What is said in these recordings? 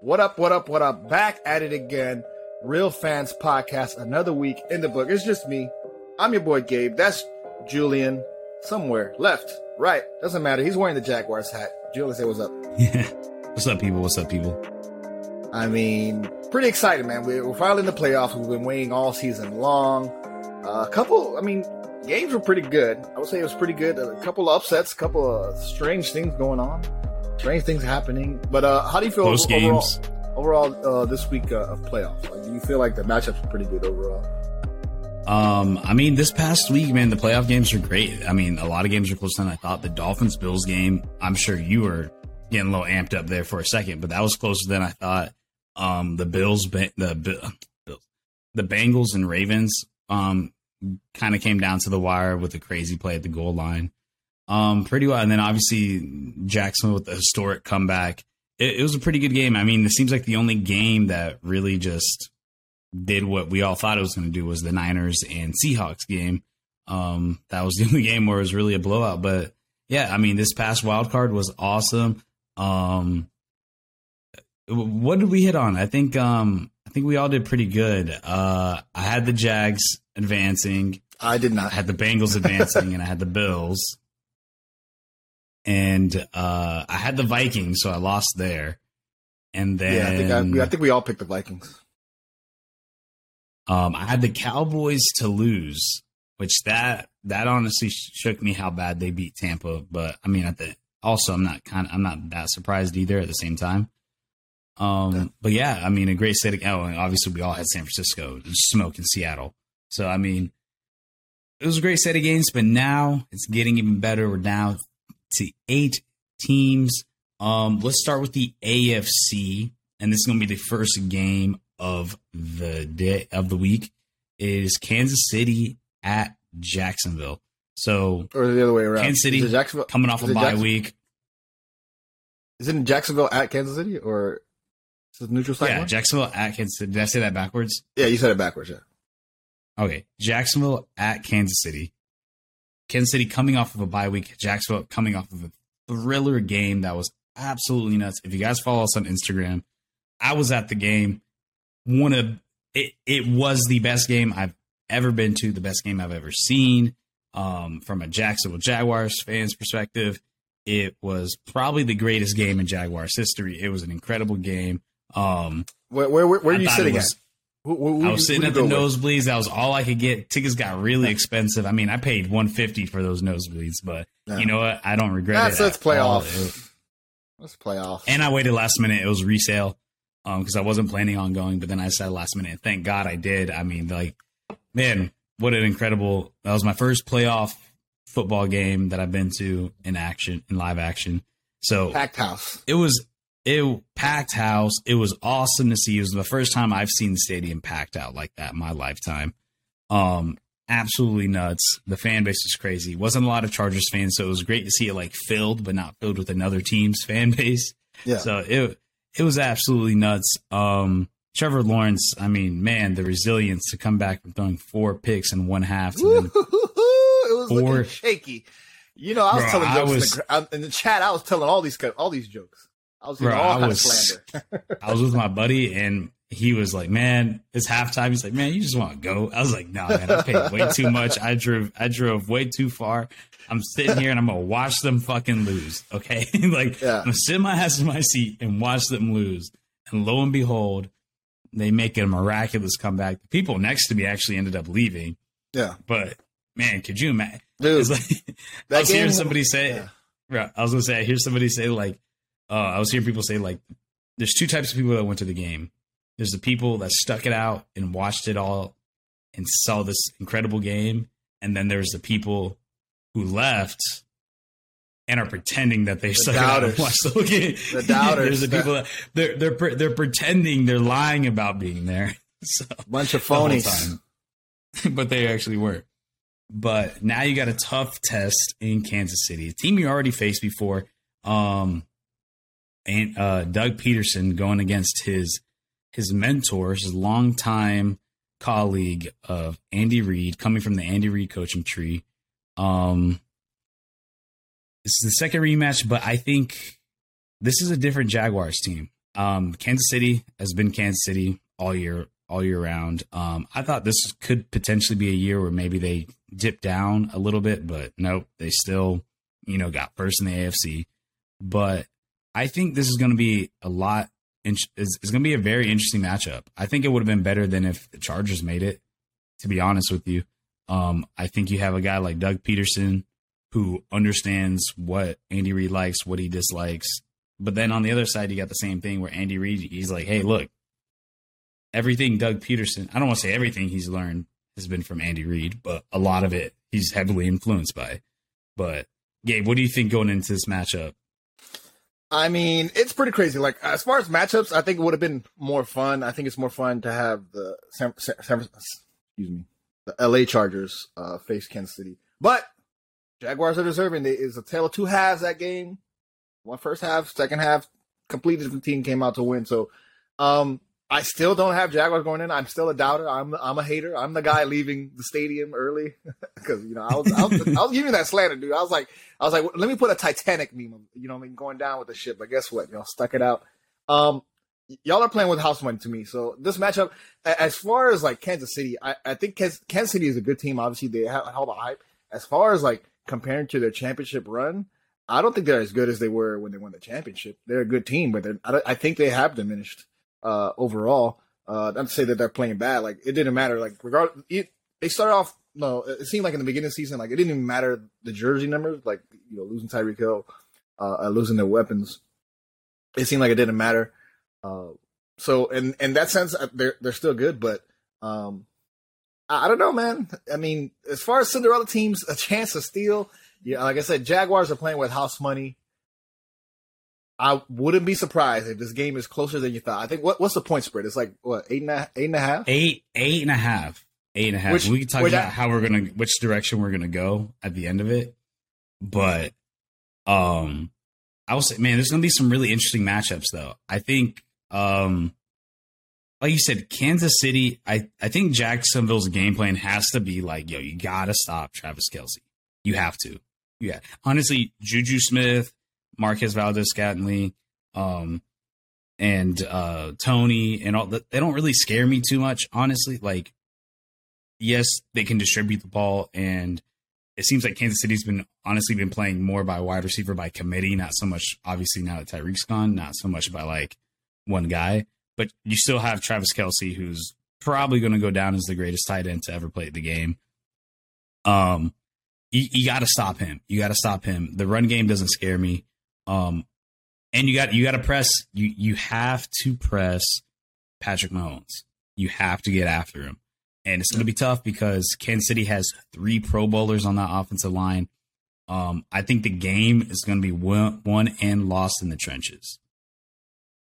What up, what up, what up? Back at it again. Real Fans Podcast, another week in the book. It's just me. I'm your boy Gabe. That's Julian. Somewhere. Left. Right. Doesn't matter. He's wearing the Jaguars hat. Julian, say what's up. Yeah. What's up, people? What's up, people? I mean, pretty excited, man. We're, finally in the playoffs. We've been waiting all season long. Uh, a couple, I mean, games were pretty good. I would say it was pretty good. A couple of upsets, a couple of strange things going on strange things happening. But uh, how do you feel Post overall, games. overall uh, this week uh, of playoffs? Like, do you feel like the matchups are pretty good overall? Um, I mean, this past week, man, the playoff games are great. I mean, a lot of games are closer than I thought. The Dolphins Bills game, I'm sure you were getting a little amped up there for a second, but that was closer than I thought. Um, the Bills, the Bills, the Bengals and Ravens, um, kind of came down to the wire with a crazy play at the goal line um, pretty well. And then obviously Jackson with the historic comeback. It, it, was a pretty good game. I mean, it seems like the only game that really just did what we all thought it was going to do was the Niners and Seahawks game. Um, that was the only game where it was really a blowout. But yeah, I mean, this past wild card was awesome. Um, what did we hit on? I think um, I think we all did pretty good. Uh, I had the Jags advancing. I did not. I had the Bengals advancing, and I had the Bills and uh, I had the Vikings, so I lost there. And then yeah, I think I, I think we all picked the Vikings. Um, I had the Cowboys to lose, which that that honestly shook me how bad they beat Tampa. But I mean, at the also I'm not kind of I'm not that surprised either. At the same time, um, yeah. but yeah, I mean, a great state of oh, obviously we all had San Francisco smoke in Seattle. So I mean, it was a great set of games. But now it's getting even better. We're now to eight teams. Um, let's start with the AFC, and this is going to be the first game of the day of the week. It is Kansas City at Jacksonville. So, or the other way around. Kansas City Jacksonville, coming off a bye week. Is it in Jacksonville at Kansas City or is it neutral site? Yeah, one? Jacksonville at Kansas City. Did I say that backwards? Yeah, you said it backwards. Yeah. Okay, Jacksonville at Kansas City. Kansas City coming off of a bye week, Jacksonville coming off of a thriller game that was absolutely nuts. If you guys follow us on Instagram, I was at the game. One of it, it was the best game I've ever been to, the best game I've ever seen. Um, from a Jacksonville Jaguars fans perspective, it was probably the greatest game in Jaguars history. It was an incredible game. Um, where where, where, where are you sitting was, at? Who, who, I was sitting at the nosebleeds. That was all I could get. Tickets got really expensive. I mean, I paid one fifty for those nosebleeds, but yeah. you know what? I don't regret That's, it. Let's play off. Let's play off. And I waited last minute. It was resale because um, I wasn't planning on going, but then I said last minute. Thank God I did. I mean, like, man, what an incredible! That was my first playoff football game that I've been to in action, in live action. So packed house. It was it packed house. It was awesome to see. It was the first time I've seen the stadium packed out like that in my lifetime. Um, absolutely nuts. The fan base is crazy. Wasn't a lot of Chargers fans, so it was great to see it like filled, but not filled with another team's fan base. Yeah. So it it was absolutely nuts. Um, Trevor Lawrence, I mean, man, the resilience to come back from throwing four picks in one half. To it was four, shaky. You know, I was bro, telling jokes was, in, the, in the chat. I was telling all these all these jokes. I was, Bro, I was, I was with my buddy and he was like, "Man, it's halftime." He's like, "Man, you just want to go?" I was like, "No, man, I paid way too much. I drove, I drove way too far. I'm sitting here and I'm gonna watch them fucking lose. Okay, like yeah. I'm gonna sit my ass in my seat and watch them lose. And lo and behold, they make a miraculous comeback. The people next to me actually ended up leaving. Yeah, but man, could you imagine? Dude, like, I was hearing somebody say. Yeah. I was gonna say, I hear somebody say like uh, I was hearing people say like, there's two types of people that went to the game. There's the people that stuck it out and watched it all and saw this incredible game, and then there's the people who left and are pretending that they the stuck doubters. it out and watched the whole game. The doubters. there's the people that they're they're they're pretending they're lying about being there. So, Bunch of phonies. but they actually weren't. But now you got a tough test in Kansas City, a team you already faced before. Um, uh, Doug Pederson going against his his mentor, his longtime colleague of Andy Reid, coming from the Andy Reid coaching tree. Um, this is the second rematch, but I think this is a different Jaguars team. Um, Kansas City has been Kansas City all year, all year round. Um, I thought this could potentially be a year where maybe they dip down a little bit, but nope, they still, you know, got first in the AFC. But I think this is going to be a lot. It's, it's going to be a very interesting matchup. I think it would have been better than if the Chargers made it. To be honest with you, um, I think you have a guy like Doug Pederson who understands what Andy Reid likes, what he dislikes. But then on the other side, you got the same thing where Andy Reid, he's like, hey, look, everything Doug Pederson, I don't want to say everything he's learned has been from Andy Reid, but a lot of it he's heavily influenced by. But Gabe, what do you think going into this matchup? I mean, it's pretty crazy. Like as far as matchups, I think it would have been more fun. I think it's more fun to have the San, San, San excuse me, the LA Chargers uh, face Kansas City. But Jaguars are deserving. It is a tale of two halves that game. One first half, second half, different team came out to win. So um, I still don't have Jaguars going in. I'm still a doubter. I'm I'm a hater. I'm the guy leaving the stadium early because you know I was I was, I was giving that slander, dude. I was like I was like let me put a Titanic meme, you know, I mean, going down with the ship. But guess what? Y'all stuck it out. Um, y'all are playing with house money to me. So this matchup, as far as like Kansas City, I, I think Kansas City is a good team. Obviously, they have all the hype. As far as like comparing to their championship run, I don't think they're as good as they were when they won the championship. They're a good team, but I, I think they have diminished uh, overall. Uh, not to say that they're playing bad. Like it didn't matter. Like regard, it, they started off. No, it seemed like in the beginning of the season, like it didn't even matter the jersey numbers. Like you know, losing Tyreek Hill, uh, losing their weapons. It seemed like it didn't matter. Uh, so in in that sense, uh, they're they're still good, but um, I, I don't know, man. I mean, as far as Cinderella teams, a chance to steal. Yeah, like I said, Jaguars are playing with house money. I wouldn't be surprised if this game is closer than you thought. I think what what's the point spread? It's like what eight and a, eight and a half, eight eight and a half, eight and a half. Which, we can talk about how we're gonna which direction we're gonna go at the end of it, but um, I will say, man, there's gonna be some really interesting matchups though. I think um, like you said, Kansas City. I I think Jacksonville's game plan has to be like, yo, you gotta stop Travis Kelce. You have to. Yeah, honestly, Juju Smith Marquez Valdes-Scantling, um, and uh, Toney, and all. They don't really scare me too much, honestly. Like, yes, they can distribute the ball, and it seems like Kansas City's been honestly been playing more by wide receiver by committee, not so much obviously now that Tyreek's gone, not so much by like one guy. But you still have Travis Kelce, who's probably going to go down as the greatest tight end to ever play the game. Um, you, you got to stop him. You got to stop him. The run game doesn't scare me. Um, and you got you got to press. You you have to press Patrick Mahomes. You have to get after him, and it's going to be tough because Kansas City has three Pro Bowlers on that offensive line. Um, I think the game is going to be won, won and lost in the trenches.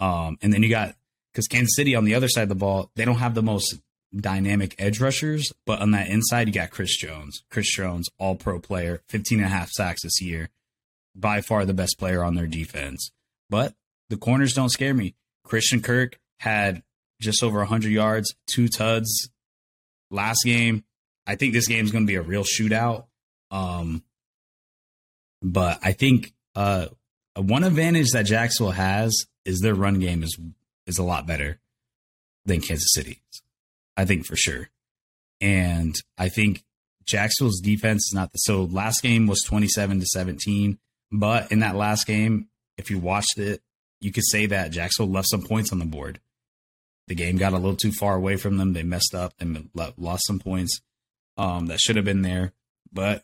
Um, and then you got because Kansas City on the other side of the ball, they don't have the most dynamic edge rushers, but on that inside, you got Chris Jones. Chris Jones, all pro player, 15 and a half sacks this year by far the best player on their defense. But the corners don't scare me. Christian Kirk had just over 100 yards, two tuds last game. I think this game is going to be a real shootout. Um, but I think uh, one advantage that Jacksonville has is their run game is is a lot better than Kansas City's. I think for sure. And I think Jacksonville's defense is not the so last game was 27 to 17. But in that last game, if you watched it, you could say that Jacksonville left some points on the board. The game got a little too far away from them. They messed up and lost some points um, that should have been there. But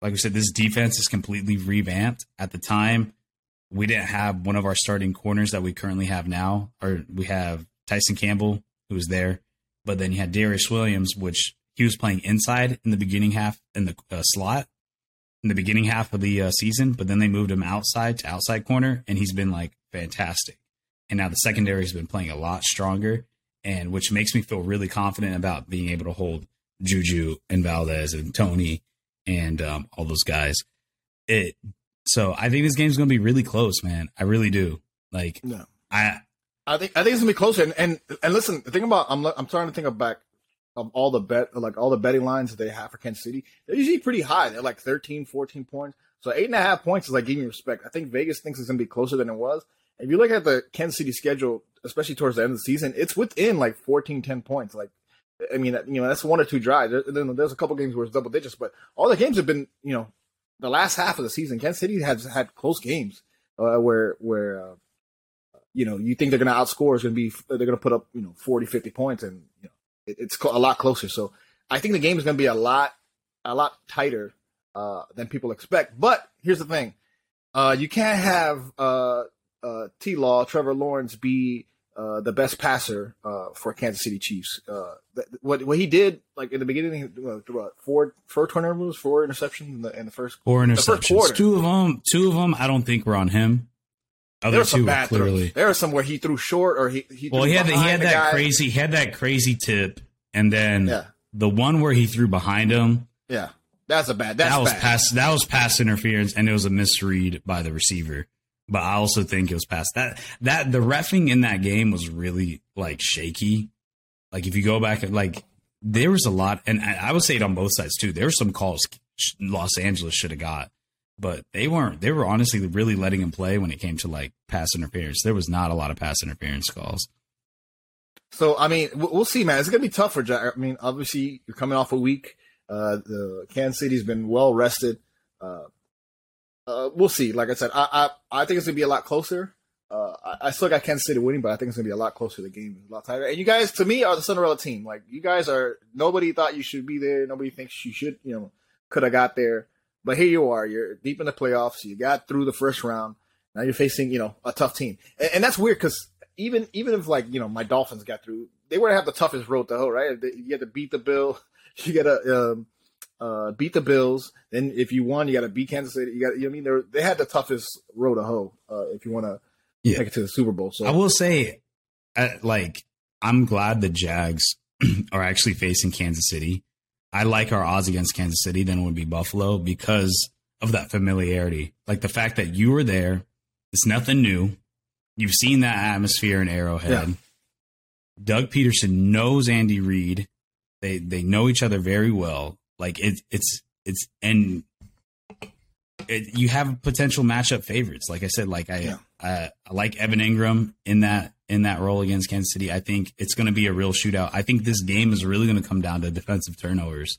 like I said, this defense is completely revamped. At the time, we didn't have one of our starting corners that we currently have now. Or we have Tyson Campbell, who was there, but then you had Darious Williams, which he was playing inside in the beginning half in the uh, slot, in the beginning half of the uh, season, but then they moved him outside to outside corner, and he's been like fantastic. And now the secondary has been playing a lot stronger, and which makes me feel really confident about being able to hold Juju and Valdes and Toney and um, all those guys. It so I think this game's going to be really close, man. I really do. Like, no. I I think I think it's gonna be closer. And and, and listen, think about I'm I'm trying to think of back of all the bet like all the betting lines that they have for Kansas City, they're usually pretty high. They're like 13, 14 points. So eight and a half points is like giving respect. I think Vegas thinks it's gonna be closer than it was. If you look at the Kansas City schedule, especially towards the end of the season, it's within like 14, 10 points. Like, I mean, you know, that's one or two drives. There, there's a couple games where it's double digits, but all the games have been, you know, the last half of the season. Kansas City has had close games uh, where where uh, you know you think they're going to outscore is going to be they're going to put up you know 40, 50 points, and you know it's a lot closer. So I think the game is going to be a lot a lot tighter uh, than people expect. But here's the thing: uh, you can't have uh, uh, T. Law, Trevor Lawrence be uh, the best passer uh, for Kansas City Chiefs. Uh, th- what what he did, like in the beginning, what, four four turnovers, four interceptions in the, in the first four interceptions. Two of them, two of them, I don't think were on him. Other there some bad clearly. Throws. There was some where he threw short, or he, he well, he had the, he had that guy. crazy he had that crazy tip, and then yeah. the one where he threw behind him. Yeah, that's a bad. That's that was bad. pass. That was pass interference, and it was a misread by the receiver. But I also think it was past that. That the refing in that game was really like shaky. Like if you go back like there was a lot, and I would say it on both sides too. There were some calls Los Angeles should have got, but they weren't. They were honestly really letting him play when it came to like pass interference. There was not a lot of pass interference calls. So I mean, we'll see, man. It's gonna be tough for Jack. I mean, obviously you're coming off a week. Uh, the Kansas City's been well rested. Uh, uh, we'll see. Like I said, I, I, I think it's gonna be a lot closer. Uh, I, I, still got Kansas City winning, but I think it's gonna be a lot closer. The game is a lot tighter. And you guys, to me, are the Cinderella team. Like you guys are. Nobody thought you should be there. Nobody thinks you should. You know, could have got there. But here you are. You're deep in the playoffs. You got through the first round. Now you're facing, you know, a tough team. And, and that's weird because even even if like you know my Dolphins got through, they would have the toughest road to hoe, right? You had to beat the Bill. You got to um, uh, beat the Bills. Then if you won, you got to beat Kansas City. You got, you know I mean, they they had the toughest road to hoe uh, if you want to yeah. take it to the Super Bowl. So I will say, uh, like, I'm glad the Jags are actually facing Kansas City. I like our odds against Kansas City than it would be Buffalo because of that familiarity. Like the fact that you were there, it's nothing new. You've seen that atmosphere in Arrowhead. Yeah. Doug Pederson knows Andy Reid. They they know each other very well. Like it, it's it's and it, you have potential matchup favorites. Like I said, like I, yeah. I, I like Evan Engram in that in that role against Kansas City. I think it's going to be a real shootout. I think this game is really going to come down to defensive turnovers.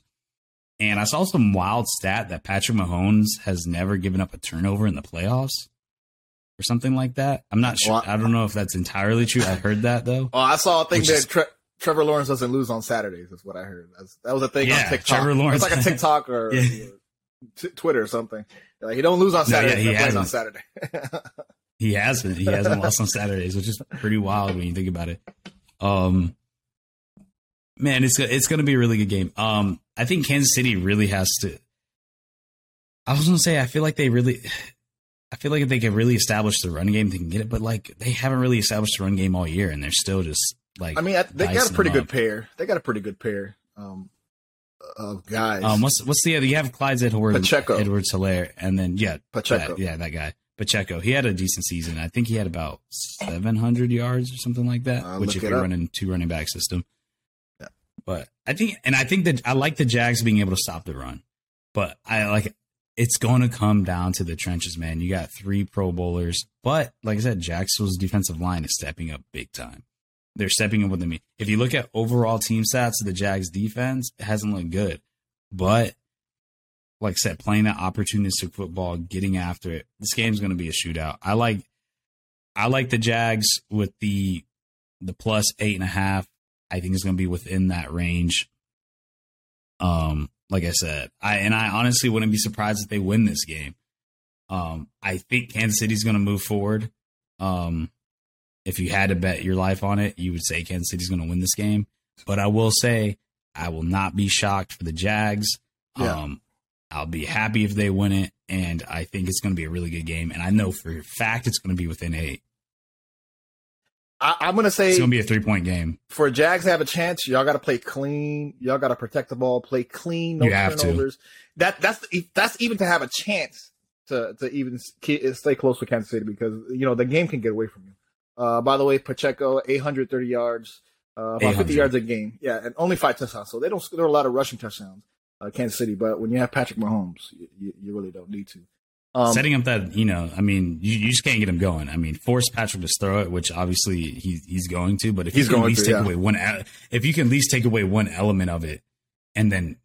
And I saw some wild stat that Patrick Mahomes has never given up a turnover in the playoffs or something like that. I'm not sure. Well, I don't know if that's entirely true. I heard that though. Oh, I saw a thing that is, Tre- Trevor Lawrence doesn't lose on Saturdays. Is what I heard. That's, that was a thing yeah, on TikTok. Trevor Lawrence, it's like a TikTok or, yeah. t- Twitter or something. Like he don't lose on Saturday. No, yeah, he plays on Saturday. he hasn't. He hasn't lost on Saturdays, which is pretty wild when you think about it. Um, man, it's it's going to be a really good game. Um, I think Kansas City really has to. I was going to say, I feel like they really. I feel like if they can really establish the run game, they can get it. But like they haven't really established the run game all year, and they're still just like I mean, they got a pretty good pair. They got a pretty good pair um, of guys. Um, what's what's the other? You have Clyde's Edwards, Pacheco, Edwards Helaire, and then yeah, Pacheco. That, yeah, that guy. Pacheco. He had a decent season. I think he had about 700 yards or something like that. Which if you're up. running two running back system, yeah. But I think, and I think that I like the Jags being able to stop the run. But I like it's going to come down to the trenches, man. You got three Pro Bowlers, but like I said, Jacksonville's defensive line is stepping up big time they're stepping up with them. If you look at overall team stats of the Jags defense, it hasn't looked good. But like I said, playing that opportunistic football, getting after it, this game's going to be a shootout. I like, I like the Jags with the the plus eight and a half. I think it's going to be within that range. Um, like I said, I and I honestly wouldn't be surprised if they win this game. Um, I think Kansas City's going to move forward. Um, if you had to bet your life on it, you would say Kansas City's going to win this game. But I will say, I will not be shocked for the Jags. Yeah. Um, I'll be happy if they win it, and I think it's going to be a really good game. And I know for a fact it's going to be within eight. I, am going to say it's going to be a three point game. For Jags to have a chance, y'all got to play clean. Y'all got to protect the ball, play clean, no turnovers. That that's that's even to have a chance to to even stay close with Kansas City because you know the game can get away from you. Uh, by the way, Pacheco, 830 yards, uh, about 50 yards a game. Yeah, and only five touchdowns. So they don't score a lot of rushing touchdowns, uh, Kansas City. But when you have Patrick Mahomes, you, you really don't need to. Um, Setting up that, you know, I mean, you, you, just can't get him going. I mean, force Patrick to throw it, which obviously he, he's going to, but if he's you can at least to, take yeah. away one, if you can at least take away one element of it, and then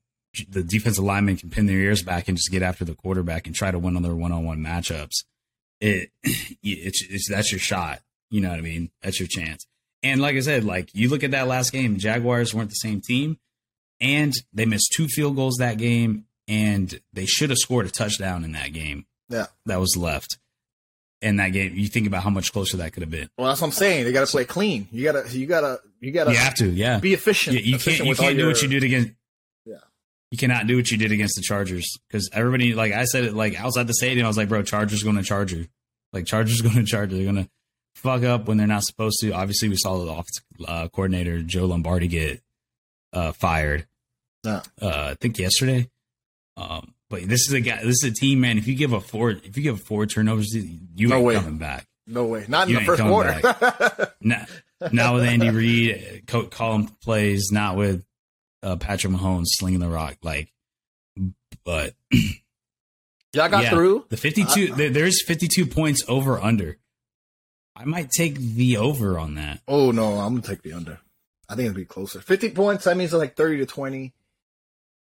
the defensive lineman can pin their ears back and just get after the quarterback and try to win on their one-on-one matchups, it, it's, it's that's your shot. You know what I mean? That's your chance. And like I said, like you look at that last game, Jaguars weren't the same team, and they missed two field goals that game, and they should have scored a touchdown in that game yeah. That was left in that game. You think about how much closer that could have been. Well, that's what I'm saying. They got to play clean. You got to, you got to, you got to. You have to, yeah. Be efficient. Yeah, you efficient can't, you can't do your, what you did against. Yeah. You cannot do what you did against the Chargers because everybody, like I said, it like outside the stadium, I was like, bro, Chargers going to charge you. Like Chargers going to charge you. They're going to fuck up when they're not supposed to. Obviously, we saw the offensive uh, coordinator Joe Lombardi get uh, fired. Yeah. Uh, I think yesterday. Um, but this is a guy. This is a team, man. If you give a four, if you give four turnovers, you no ain't way. coming back. No way. Not in you the first quarter. not, not with Andy Reid calling plays. Not with uh, Patrick Mahomes slinging the rock. Like, but y'all got yeah, through the fifty-two. Uh, there's fifty-two points over under. I might take the over on that. Oh no, I'm gonna take the under. I think it'll be closer. Fifty points. That means like thirty to twenty,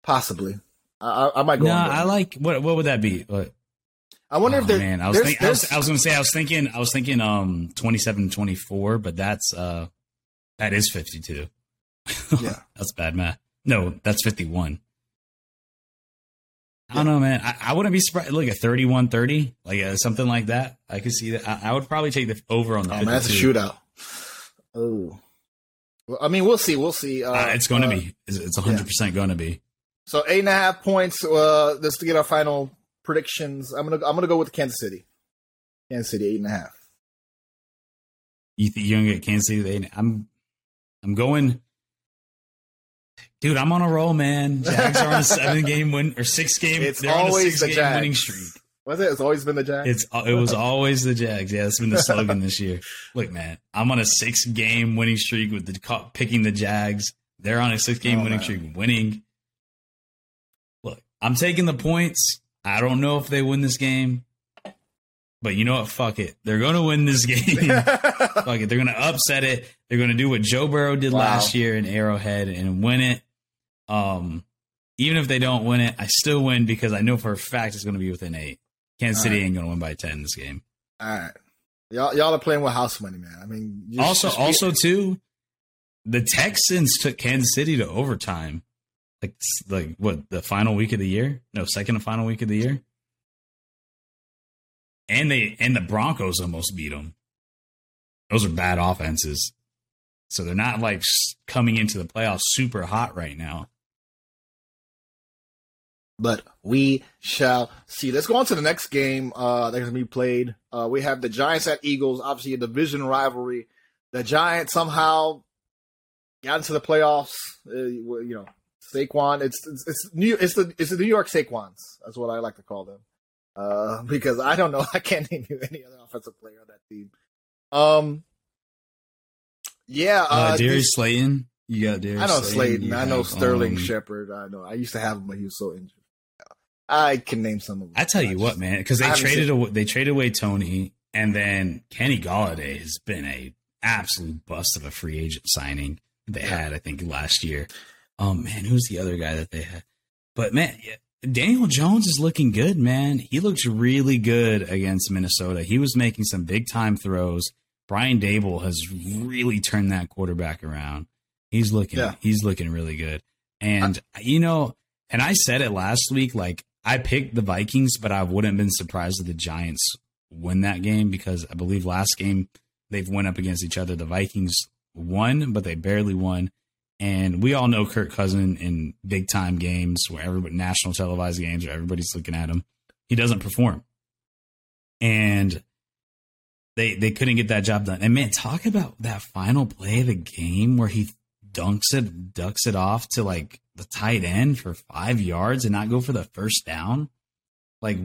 possibly. I, I might go. No, I like what. What would that be? What? I wonder oh, if there's, man. I was, think, I was, I was going to say I was thinking I was thinking um 27 24, but that's uh that is 52. Yeah, that's bad math. No, that's 51. I don't know, man. I, I, wouldn't be surprised. Look at 31 30, like uh, something like that. I could see that. I, I, would probably take the over on the. Oh, man, that's a shootout. Oh, well, I mean, we'll see. We'll see. Uh, uh, it's going to uh, be. It's, it's 100 yeah. percent going to be. So eight and a half points. Uh, just to get our final predictions. I'm gonna I'm gonna go with Kansas City. Kansas City eight and a half. You think you're gonna get Kansas City? Eight? I'm I'm going. Dude, I'm on a roll, man. Jags are on a seven game win or six game. It's always on a six the Jags. winning streak. Was it? It's always been the Jags. It's it was always the Jags. Yeah, that's been the slogan this year. Look, man, I'm on a six game winning streak with the picking the Jags. They're on a six game oh, winning man. streak, winning. I'm taking the points. I don't know if they win this game, but you know what? Fuck it. They're going to win this game. Fuck it. They're going to upset it. They're going to do what Joe Burrow did wow. last year in Arrowhead and win it. Um, even if they don't win it, I still win because I know for a fact it's going to be within eight. Kansas All City right. ain't going to win by ten this game. All right, y'all y'all are playing with house money, man. I mean, also also too, the Texans took Kansas City to overtime like like what the final week of the year? No, second and final week of the year. And they and the Broncos almost beat them. Those are bad offenses, so they're not like coming into the playoffs super hot right now. But we shall see. Let's go on to the next game uh, that's going to be played. Uh, we have the Giants at Eagles, obviously a division rivalry. The Giants somehow got into the playoffs. Uh, you know, Saquon. It's it's it's New it's the it's the New York Saquons. That's what I like to call them. Uh, because I don't know, I can't name you any other offensive player on that team. Um, yeah, uh, uh Darius Slayton. You got Darius. I know Slayton. Slayton. I know Sterling um, Shepard. I know. I used to have him, but he was so injured. I can name some of them. I tell you what, man, because they traded away, they traded away Toney, and then Kenny Golladay has been a absolute bust of a free agent signing they yeah. had, I think, last year. Oh man, who's the other guy that they had? But man, Daniel Jones is looking good, man. He looks really good against Minnesota. He was making some big time throws. Brian Daboll has really turned that quarterback around. He's looking yeah. he's looking really good. And I, you know, and I said it last week like I picked the Vikings, but I wouldn't have been surprised if the Giants win that game because I believe last game they've went up against each other. The Vikings won, but they barely won. And we all know Kirk Cousin in big time games where everybody national televised games where everybody's looking at him. He doesn't perform. And they they couldn't get that job done. And man, talk about that final play of the game where he dunks it, ducks it off to like the tight end for five yards and not go for the first down. Like,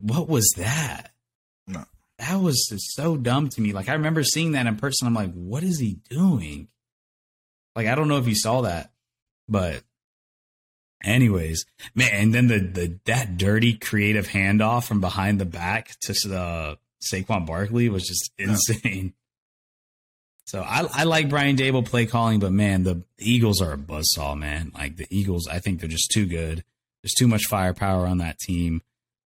what was that? No. That was so dumb to me. Like I remember seeing that in person. I'm like, what is he doing? Like I don't know if you saw that, but Anyways, man, and then the the that dirty creative handoff from behind the back to uh, Saquon Barkley was just insane. So I, I like Brian Daboll play calling, but man, the Eagles are a buzzsaw, man. Like the Eagles, I think they're just too good. There's too much firepower on that team.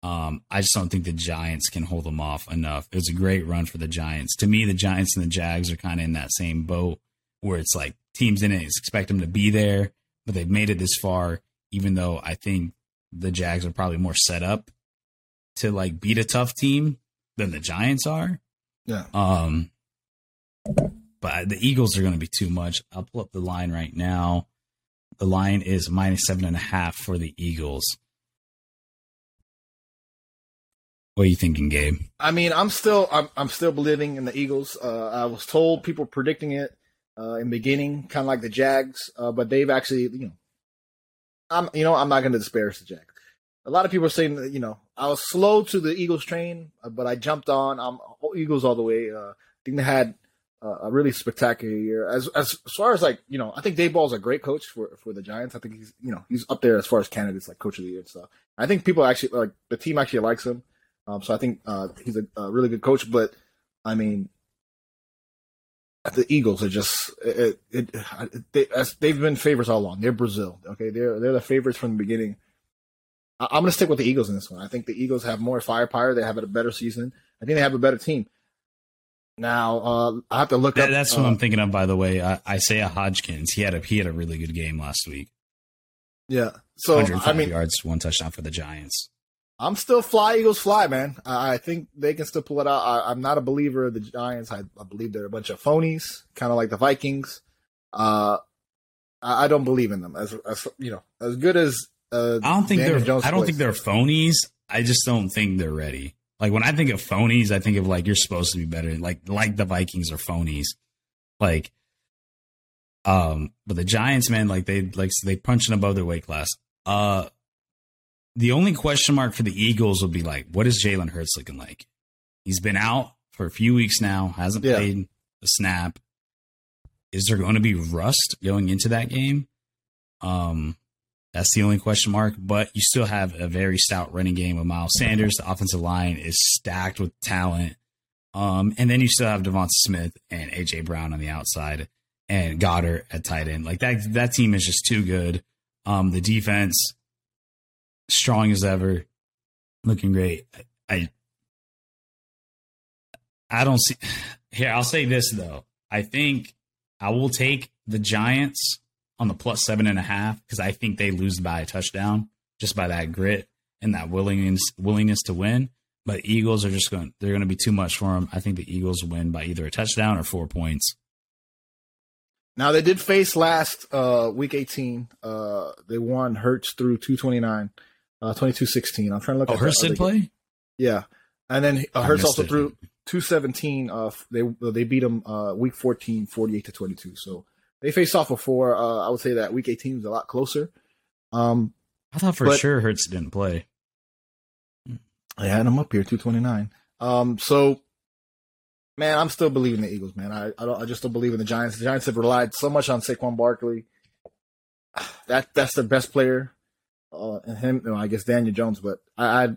Um, I just don't think the Giants can hold them off enough. It was a great run for the Giants. To me, the Giants and the Jags are kind of in that same boat where it's like teams didn't expect them to be there, but they've made it this far, even though I think the Jags are probably more set up to like beat a tough team than the Giants are. Yeah. Um, but the Eagles are going to be too much. I'll pull up the line right now. The line is minus seven and a half for the Eagles. What are you thinking, Gabe? I mean, I'm still I'm I'm still believing in the Eagles. Uh, I was told people predicting it uh, in the beginning, kind of like the Jags, uh, but they've actually, you know, I'm you know I'm not going to disparage the Jags. A lot of people are saying that you know I was slow to the Eagles train, uh, but I jumped on. I'm Eagles all the way. Uh, I think they had a really spectacular year. As, as as far as like you know, I think Daboll is a great coach for for the Giants. I think he's you know he's up there as far as candidates like coach of the year and stuff. I think people actually like the team actually likes him. Um, so I think uh, he's a, a, really good coach. But I mean, the Eagles are just it, it, it they, they've been favorites all along. They're Brazil. Okay, they're they're the favorites from the beginning. I, I'm going to stick with the Eagles in this one. I think the Eagles have more firepower. They have a better season. I think they have a better team. Now uh, I have to look that, up. That's what I'm thinking of. By the way, I, Isaiah Hodgins. He had a he had a really good game last week. Yeah. So I mean, yards, one touchdown for the Giants. I'm still fly Eagles fly, man. I think they can still pull it out. I, am not a believer of the Giants. I, I, believe they're a bunch of phonies, kind of like the Vikings. Uh, I, I, don't believe in them as, as you know as good as. Uh, I don't think Daniel they're. Jones I don't plays. think they're phonies. I just don't think they're ready. Like when I think of phonies, I think of like you're supposed to be better. Like like the Vikings are phonies. Like, um, but the Giants, man, like they like they punching above their weight class. Uh, the only question mark for the Eagles will be like, what is Jalen Hurts looking like? He's been out for a few weeks now, hasn't yeah. played a snap. Is there going to be rust going into that game? Um, that's the only question mark. But you still have a very stout running game with Miles Sanders. The offensive line is stacked with talent. Um, and then you still have Devonta Smith and AJ Brown on the outside and Goedert at tight end. Like that, that team is just too good. Um, the defense strong as ever, looking great. I I don't see here. I'll say this though. I think I will take the Giants on the plus seven and a half because I think they lose by a touchdown just by that grit and that willingness willingness to win. But Eagles are just going they're going to be too much for them. I think the Eagles win by either a touchdown or four points. Now they did face last uh, week 18. Uh, they won Hurts threw 229. Uh, 22-16. I'm trying to look. Oh, at Hurts did play. Yeah, and then uh, Hurts also it. threw 217. Uh, they they beat them uh, week 14, 48 to 22. So they faced off before. Uh, I would say that week 18 was a lot closer. Um, I thought for but, sure Hurts didn't play. I had him up here 229. Um, so man, I'm still believing the Eagles, man. I I, don't, I just don't believe in the Giants. The Giants have relied so much on Saquon Barkley. That that's their best player uh, and him, I guess Daniel Jones, but I,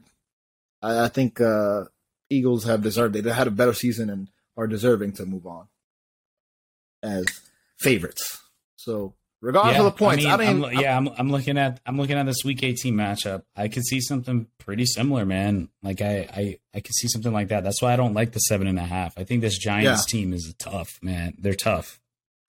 I, I think uh, Eagles have deserved it. They had a better season and are deserving to move on as favorites. So regardless yeah, of the points, I, mean, I I'm, yeah, I'm, I'm looking at I'm looking at this Week 18 matchup. I could see something pretty similar, man. Like I I I could see something like that. That's why I don't like the seven and a half. I think this Giants yeah. team is tough, man. They're tough.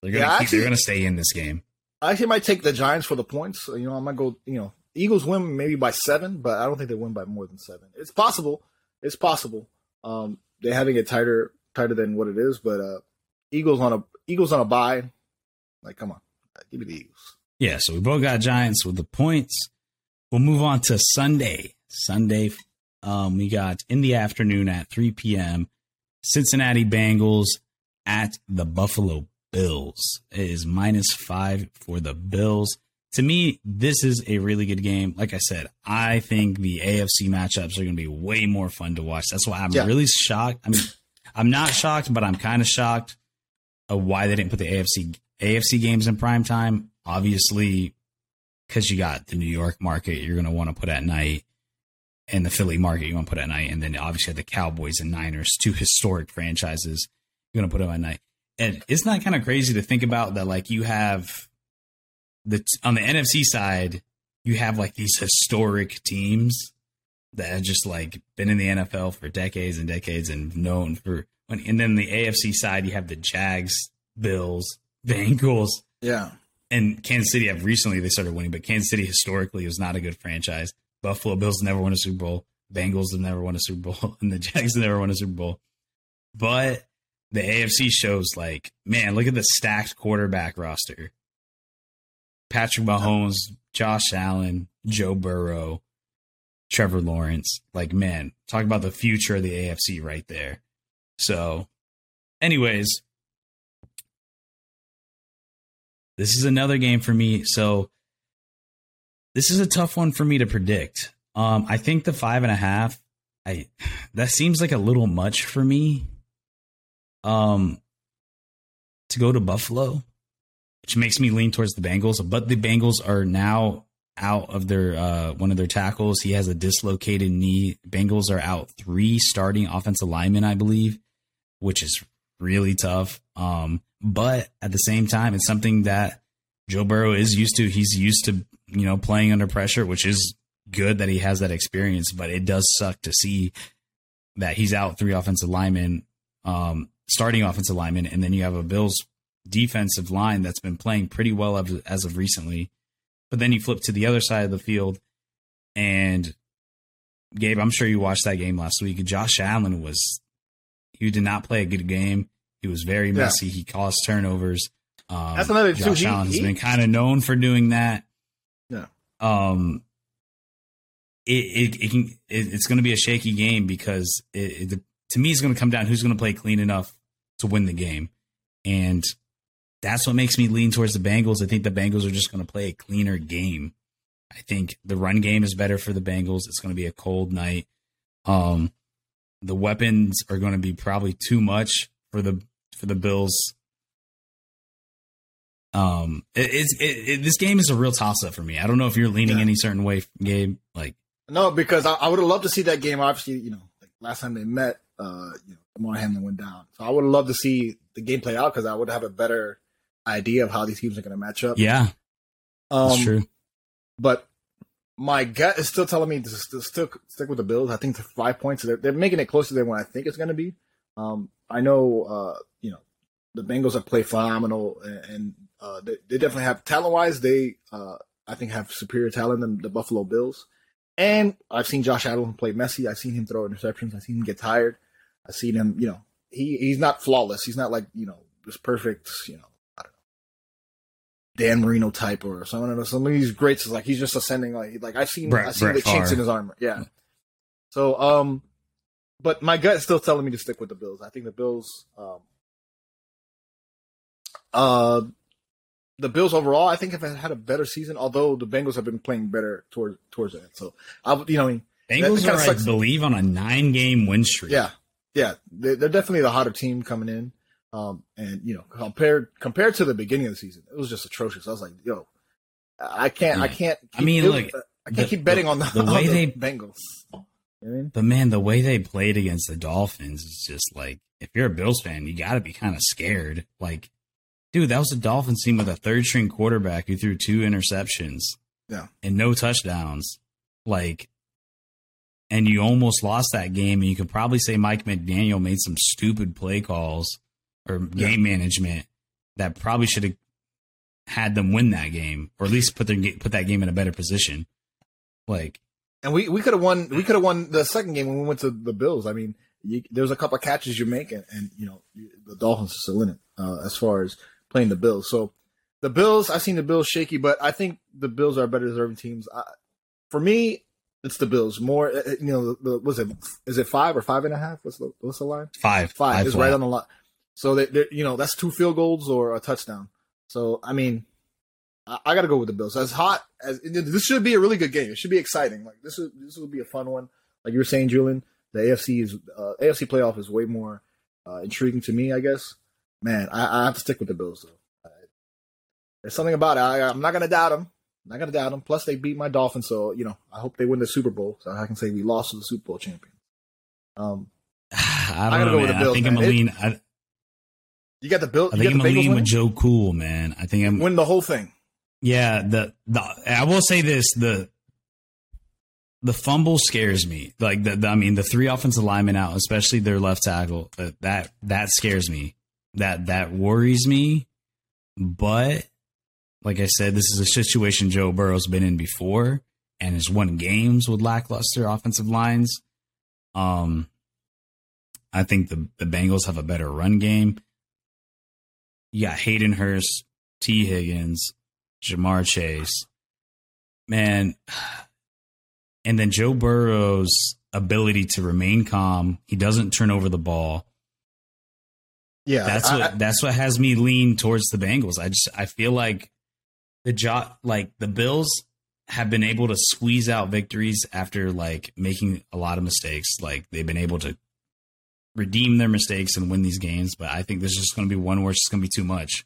They're gonna yeah, keep, actually, they're gonna stay in this game. I actually might take the Giants for the points. You know, I might go. You know, Eagles win maybe by seven, but I don't think they win by more than seven. It's possible. It's possible. Um, they're having it tighter, tighter than what it is. But uh, Eagles on a Eagles on a bye. Like, come on, give me the Eagles. Yeah. So we both got Giants with the points. We'll move on to Sunday. Sunday, um, we got in the afternoon at 3 p.m. Cincinnati Bengals at the Buffalo Bills. It is minus five for the Bills to me, this is a really good game. Like I said, I think the AFC matchups are going to be way more fun to watch. That's why I'm yeah. really shocked. I mean, I'm not shocked, but I'm kind of shocked of why they didn't put the AFC AFC games in prime time. Obviously, because you got the New York market you're going to want to put at night, and the Philly market you want to put at night, and then obviously the Cowboys and Niners, two historic franchises, you're going to put them at night. And it's not that kind of crazy to think about that, like you have the on the NFC side, you have like these historic teams that have just like been in the NFL for decades and decades and known for. And then the AFC side, you have the Jags, Bills, Bengals, Yeah. and Kansas City have recently they started winning, but Kansas City historically was not a good franchise. Buffalo Bills never won a Super Bowl. Bengals have never won a Super Bowl, and the Jags have never won a Super Bowl. But the AFC shows like, man, look at the stacked quarterback roster. Patrick Mahomes, Josh Allen, Joe Burrow, Trevor Lawrence. Like, man, talk about the future of the AFC right there. So, anyways, this is another game for me. So, this is a tough one for me to predict. Um, I think the five and a half, I that seems like a little much for me. Um, to go to Buffalo, which makes me lean towards the Bengals. But the Bengals are now out of their uh, one of their tackles. He has a dislocated knee. Bengals are out three starting offensive linemen, I believe, which is really tough. Um, but at the same time, it's something that Joe Burrow is used to. He's used to you know playing under pressure, which is good that he has that experience. But it does suck to see that he's out three offensive linemen, um, starting offensive linemen, and then you have a Bills defensive line that's been playing pretty well as, of recently. But then you flip to the other side of the field, and Gabe, I'm sure you watched that game last week. Josh Allen was he did not play a good game. He was very Yeah. messy. He caused turnovers. Um, That's another too. Josh He- Allen has been kind of known for doing that. Yeah. Um. It it, it can it, it's going to be a shaky game because it, it to me it's going to come down who's going to play clean enough to win the game, and that's what makes me lean towards the Bengals. I think the Bengals are just going to play a cleaner game. I think the run game is better for the Bengals. It's going to be a cold night. Um, the weapons are going to be probably too much for the for the Bills. Um, it, it's it, it, this game is a real toss up for me. I don't know if you're leaning Yeah. any certain way, Gabe. Like, No, because I, I would have loved to see that game. Obviously, you know, like last time they met, uh, you know, Damar Hamlin went down. So I would have loved to see the game play out because I would have a better idea of how these teams are going to match up. yeah, um, that's true. But my gut is still telling me to, to stick stick with the Bills. I think the five points they're, they're making it closer than what I think it's going to be. Um, I know, uh, you know, the Bengals have played phenomenal, and, and uh, they, they definitely have talent wise. They, uh, I think, have superior talent than the Buffalo Bills. And I've seen Josh Allen play messy. I've seen him throw interceptions. I've seen him get tired. I've seen him, you know, he he's not flawless. He's not like you know this perfect, you know, know, Dan Marino type or someone. Some of these greats is like he's just ascending. Like like I've seen Brett- I've seen Brett the chinks in his armor. Yeah. So um, but my gut is still telling me to stick with the Bills. I think the Bills um, uh, the Bills overall, I think have had a better season. Although the Bengals have been playing better towards towards that. So I would, you know, I mean, Bengals are, I believe, on a nine game win streak. yeah, yeah, they, they're definitely the hotter team coming in. Um, and you know, compared compared to the beginning of the season, it was just atrocious. I was like, yo, I can't, I can't. I mean, look, I can't the- keep betting on the, the on way the they- Bengals. You know I mean? But man, the way they played against the Dolphins is just like if you're a Bills fan, you got to be kind of scared. Like, dude, that was a Dolphins team with a third string quarterback who threw two interceptions, Yeah. and no touchdowns. Like, and you almost lost that game. And you could probably say Mike McDaniel made some stupid play calls or game management that probably should have had them win that game, or at least put their put that game in a better position. Like, And we, we could have won. We could have won the second game when we went to the Bills. I mean, you, there was a couple of catches you make, and, and you know the Dolphins are still in it uh, as far as playing the Bills. So the Bills, I've seen the Bills shaky, but I think the Bills are better deserving teams. I, for me, it's the Bills. More, uh, you know, the, the, was it is it five or five and a half? What's the what's the line? five, Five is right on the line. So they, you know, that's two field goals or a touchdown. So I mean, I, I got to go with the Bills. As hot as this should be a really good game. It should be exciting. Like this is this will be a fun one. Like you were saying, Julian, the AFC is uh, AFC playoff is way more uh, intriguing to me. I guess. Man, I, I have to stick with the Bills though. I, there's something about it. I, I'm not gonna doubt them, I'm Not gonna doubt them. Plus, they beat my Dolphins, so you know I hope they win the Super Bowl, so I can say we lost to the Super Bowl champion. Um, I don't know, man. I think I'm a lean. I, you got the bill. I think I'm a lean with Joe Cool, man. I think I'm win the whole thing. Yeah, the the I will say this the the fumble scares me. Like the, the I mean the three offensive linemen out, especially their left tackle. Uh, that that scares me. That that worries me. But like I said, this is a situation Joe Burrow's been in before and has won games with lackluster offensive lines. Um, I think the the Bengals have a better run game. You got Hayden Hurst, Tee Higgins, Ja'Marr Chase, man, and then Joe Burrow's ability to remain calm. He doesn't turn over the ball. Yeah, that's what I, that's what has me lean towards the Bengals. I just I feel like the job like the Bills have been able to squeeze out victories after like making a lot of mistakes. Like they've been able to redeem their mistakes and win these games. But I think there's just going to be one where it's just going to be too much.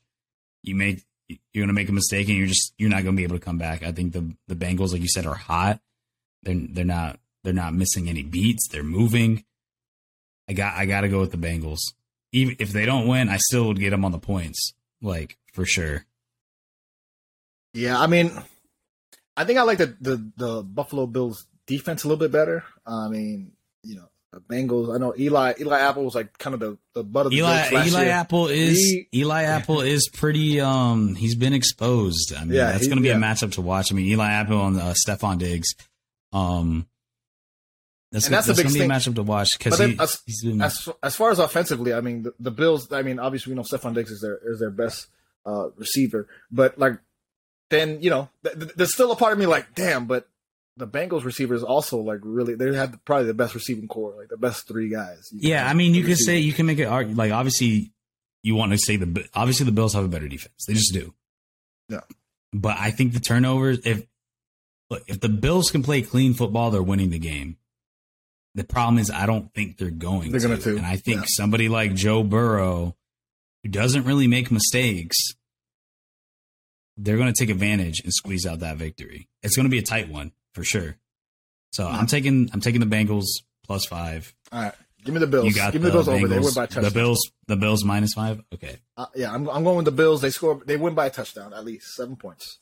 You make you're going to make a mistake and you're just you're not going to be able to come back. I think the the Bengals, like you said, are hot. They're they're not they're not missing any beats. They're moving. I got I got to go with the Bengals. Even if they don't win, I still would get them on the points, like for sure. Yeah, I mean, I think I like the the, the Buffalo Bills defense a little bit better. I mean, you know, the Bengals. I know Eli Eli Apple was like kind of the, the butt of the Eli Eli year. Apple is he, Eli Apple is pretty um he's been exposed. I mean yeah, that's going to be yeah. a matchup to watch. I mean Eli Apple and uh, Stefon Diggs. Um that's, and that's, that's a big thing. matchup to watch because he, as, as, as far as offensively, I mean the, the, Bills. I mean obviously we know Stefon Diggs is their is their best uh, receiver, but like then you know th- th- there's still a part of me like damn, but the Bengals receivers also like really they had probably the best receiving corps, like the best three guys. Yeah, I mean you could say you can make it like obviously you want to say the obviously the Bills have a better defense. They just do. Yeah. But I think the turnovers if look, if the Bills can play clean football, they're winning the game. The problem is I don't think they're going they're to. Gonna And I think yeah. somebody like Joe Burrow who doesn't really make mistakes they're going to take advantage and squeeze out that victory. It's going to be a tight one for sure. So mm-hmm. I'm taking I'm taking the Bengals plus five. All right, give me the Bills. You got give me the, Bills Bengals, over. They win by touchdown. The Bills, the Bills minus five. Okay. Uh, yeah, I'm I'm going with the Bills. They score. They win by a touchdown at least seven points.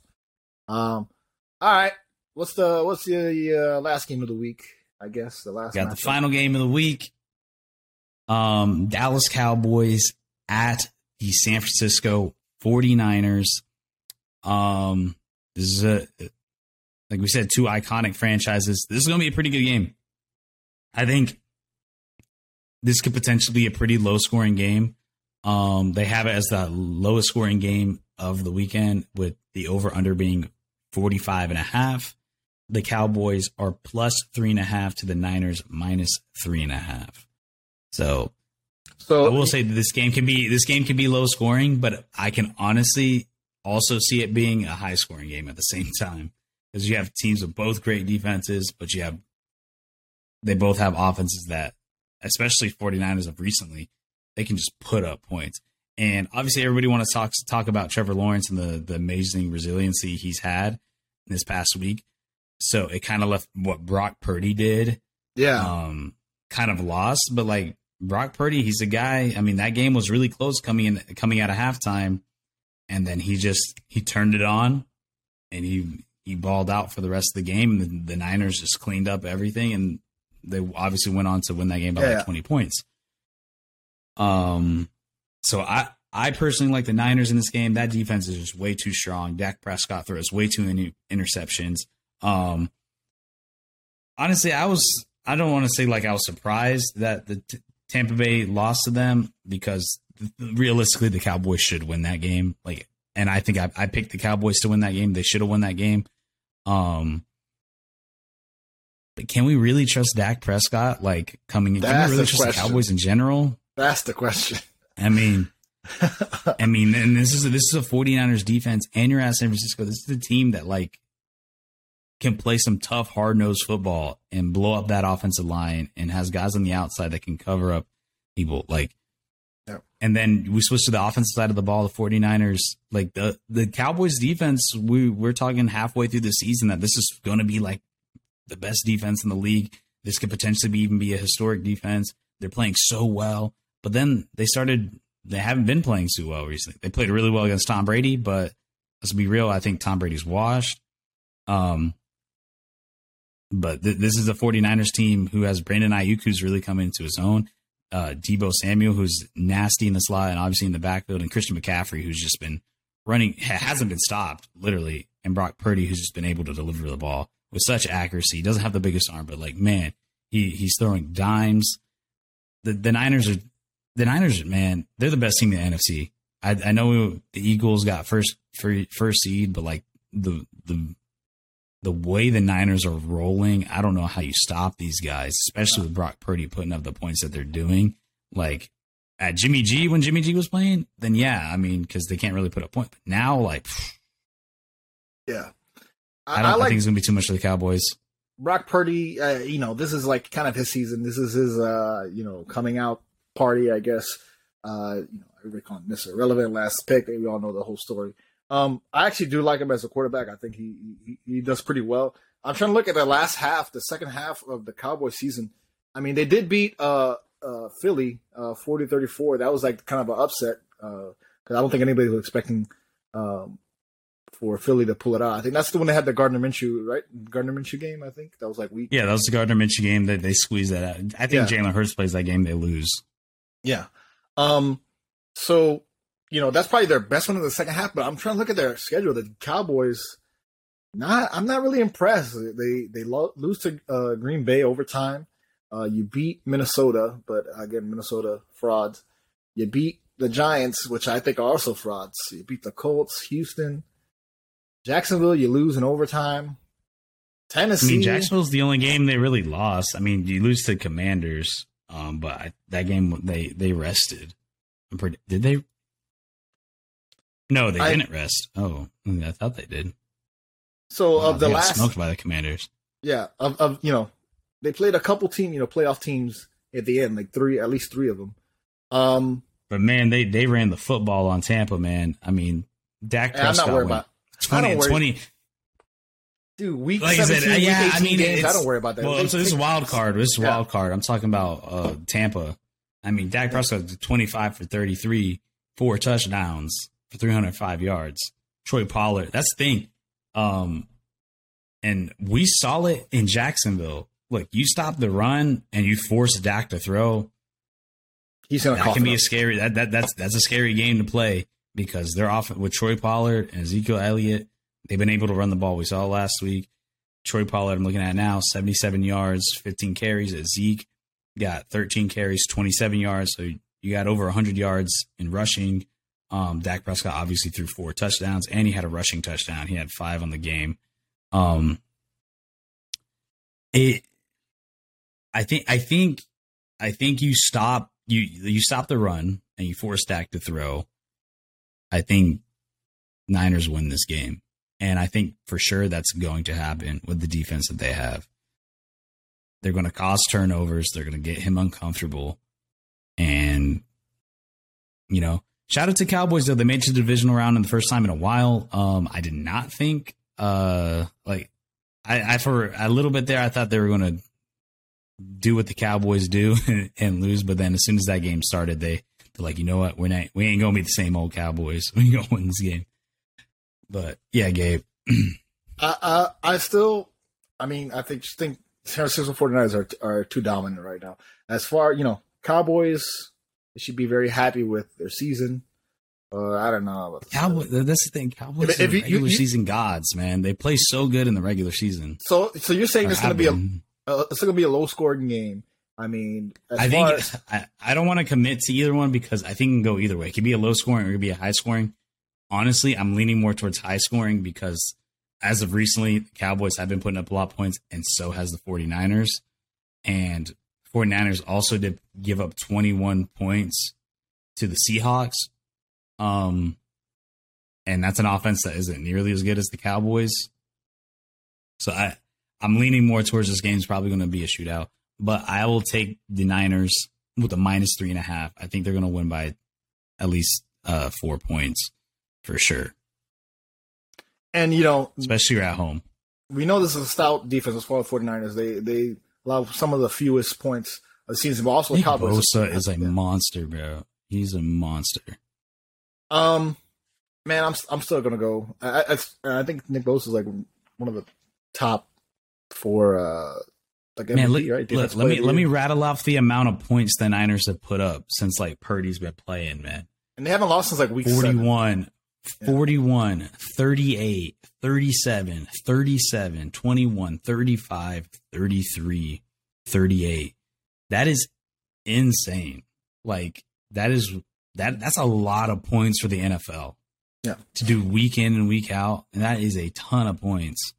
Um. All right. What's the what's the uh, last game of the week? I guess the last. Got the final game of the week. Um, Dallas Cowboys at the San Francisco 49ers. Um, this is a like we said, two iconic franchises. This is going to be a pretty good game. I think this could potentially be a pretty low scoring game. Um, they have it as the lowest scoring game of the weekend with the over under being 45 and a half. The Cowboys are plus three and a half to the Niners minus three and a half. So, so I will say that this game can be this game can be low scoring, but I can honestly also see it being a high scoring game at the same time because you have teams with both great defenses, but you have they both have offenses that, especially 49ers of recently, they can just put up points. And obviously, everybody wants to talk talk about Trevor Lawrence and the the amazing resiliency he's had this past week. So it kind of left what Brock Purdy did, yeah, um, kind of lost. But like Brock Purdy, he's a guy. I mean, that game was really close coming in coming out of halftime, and then he just he turned it on, and he he balled out for the rest of the game. The, the Niners just cleaned up everything, and they obviously went on to win that game by yeah, like yeah. twenty points. Um, so I I personally like the Niners in this game. That defense is just way too strong. Dak Prescott throws way too many interceptions. Um, honestly, I was I don't want to say like I was surprised that the t- Tampa Bay lost to them because realistically the Cowboys should win that game. Like, and I think I, I picked the Cowboys to win that game. They should have won that game. Um, but can we really trust Dak Prescott? Like coming in, can we really trust question. the Cowboys in general? That's the question. I mean, I mean, and this is a, this is a 49ers defense, and you're at San Francisco. This is a team that like can play some tough, hard nosed football and blow up that offensive line, and has guys on the outside that can cover up people. Like And then we switch to the offensive side of the ball. The 49ers, like the the Cowboys defense, we we're talking halfway through the season that this is going to be like the best defense in the league. This could potentially be, even be a historic defense. They're playing so well, but then they started. They haven't been playing so well recently. They played really well against Tom Brady, but let's be real. I think Tom Brady's washed. Um, but th- this is a 49ers team who has Brandon Aiyuk, who's really come into his own. Uh, Deebo Samuel, who's nasty in the slot and obviously in the backfield, and Christian McCaffrey, who's just been running, hasn't been stopped, literally, and Brock Purdy, who's just been able to deliver the ball with such accuracy. He doesn't have the biggest arm, but like, man, he he's throwing dimes. The the Niners are the Niners, man, they're the best team in the NFC. I, I know the Eagles got first first seed, but like the the the way the Niners are rolling, I don't know how you stop these guys, especially with Brock Purdy putting up the points that they're doing. Like at Jimmy G when Jimmy G was playing, then yeah, I mean, because they can't really put a point. But now, like, yeah, I, I don't I like, I think it's gonna be too much for the Cowboys. Brock Purdy, uh, you know, this is like kind of his season. This is his, uh, you know, coming out party, I guess. Uh, you know, everybody calling Mr. Irrelevant last pick. We all know the whole story. Um, I actually do like him as a quarterback. I think he, he, he does pretty well. I'm trying to look at the last half, the second half of the Cowboy season. I mean, they did beat uh, uh, Philly uh, 40-34. That was like kind of an upset because uh, I don't think anybody was expecting um, for Philly to pull it out. I think that's the one that had the Gardner Minshew, right? Gardner Minshew game, I think. That was like week. Yeah, that was the Gardner Minshew game that they squeezed that out. I think yeah. Jalen Hurts plays that game, they lose. Yeah. Um, so, you know, that's probably their best one in the second half, but I'm trying to look at their schedule. The Cowboys, not, I'm not really impressed. They, they lo- lose to uh, Green Bay overtime. Uh, you beat Minnesota, but again, Minnesota frauds. You beat the Giants, which I think are also frauds. You beat the Colts, Houston, Jacksonville, you lose in overtime. Tennessee. I mean, Jacksonville's the only game they really lost. I mean, you lose to Commanders, um, but I, that game they they rested. Pretty, did they? No, they I, didn't rest. Oh, I thought they did. So of the last smoked by the Commanders. Yeah, of, of you know, they played a couple team, you know, playoff teams at the end, like three, at least three of them. Um, but man, they they ran the football on Tampa. Man, I mean, Dak Prescott. I'm not worried about 20 and 20. Dude, week like 17, said, yeah, week I mean, games, I don't worry about that. Well, so this is wild card. This is yeah. wild card. I'm talking about uh, Tampa. I mean, Dak Prescott 25 for 33, four touchdowns for 305 yards. Tony Pollard. That's the thing. Um, and we saw it in Jacksonville. Look, you stop the run and you force Dak to throw. He's gonna. That can be up. a scary. That, that that's that's a scary game to play because they're off with Tony Pollard and Ezekiel Elliott. They've been able to run the ball. We saw last week. Tony Pollard, I'm looking at now, 77 yards, 15 carries. At Zeke got 13 carries, 27 yards. So you got over 100 yards in rushing. Um, Dak Prescott obviously threw four touchdowns, and he had a rushing touchdown. He had five on the game. Um, it, I think, I think, I think you stop you you stop the run and you force Dak to throw. I think Niners win this game. And I think for sure that's going to happen with the defense that they have. They're going to cause turnovers. They're going to get him uncomfortable. And, you know, shout out to Cowboys, though. They made it to the divisional round in the first time in a while. Um, I did not think, uh, like, I, I, for a little bit there, I thought they were going to do what the Cowboys do and lose. But then as soon as that game started, they, they're like, you know what? We're not, we ain't gonna be the same old Cowboys. We gonna win this game. But yeah, Gabe. I, I, I still, I mean, I think just think San Francisco 49ers are are too dominant right now. As far you know, Cowboys they should be very happy with their season. Uh, I don't know. Cowboys. That's the thing. Cowboys if, if you, regular you, season gods, man. They play so good in the regular season. So, so you're saying it's going to be a, uh, it's going to be a low scoring game, I mean, I think as, I, I don't want to commit to either one because I think it can go either way. It could be a low scoring or it could be a high scoring. Honestly, I'm leaning more towards high scoring because as of recently, the Cowboys have been putting up a lot of points, and so has the 49ers. And 49ers also did give up 21 points to the Seahawks. Um, and that's an offense that isn't nearly as good as the Cowboys. So I, I'm leaning more towards this game is probably going to be a shootout but I will take the Niners with a minus three and a half. I think they're going to win by at least uh, four points for sure. And you know, especially you're at home. We know this is a stout defense as far as 49ers. They they allow some of the fewest points of the season, but also Nick the Cowboys. Bosa is a monster, bro. He's a monster. Um, man, I'm I'm still gonna go. I I, I think Nick Bosa is like one of the top four. Uh, like MVP, man, right? Look, let me let me rattle off the amount of points the Niners have put up since like Purdy's been playing, man. And they haven't lost since like week 41, 41, 38, 37, 37, 21, 35, 33, 38. That is insane. Like that is that that's a lot of points for the NFL. Yeah. To do week in and week out, and that is a ton of points.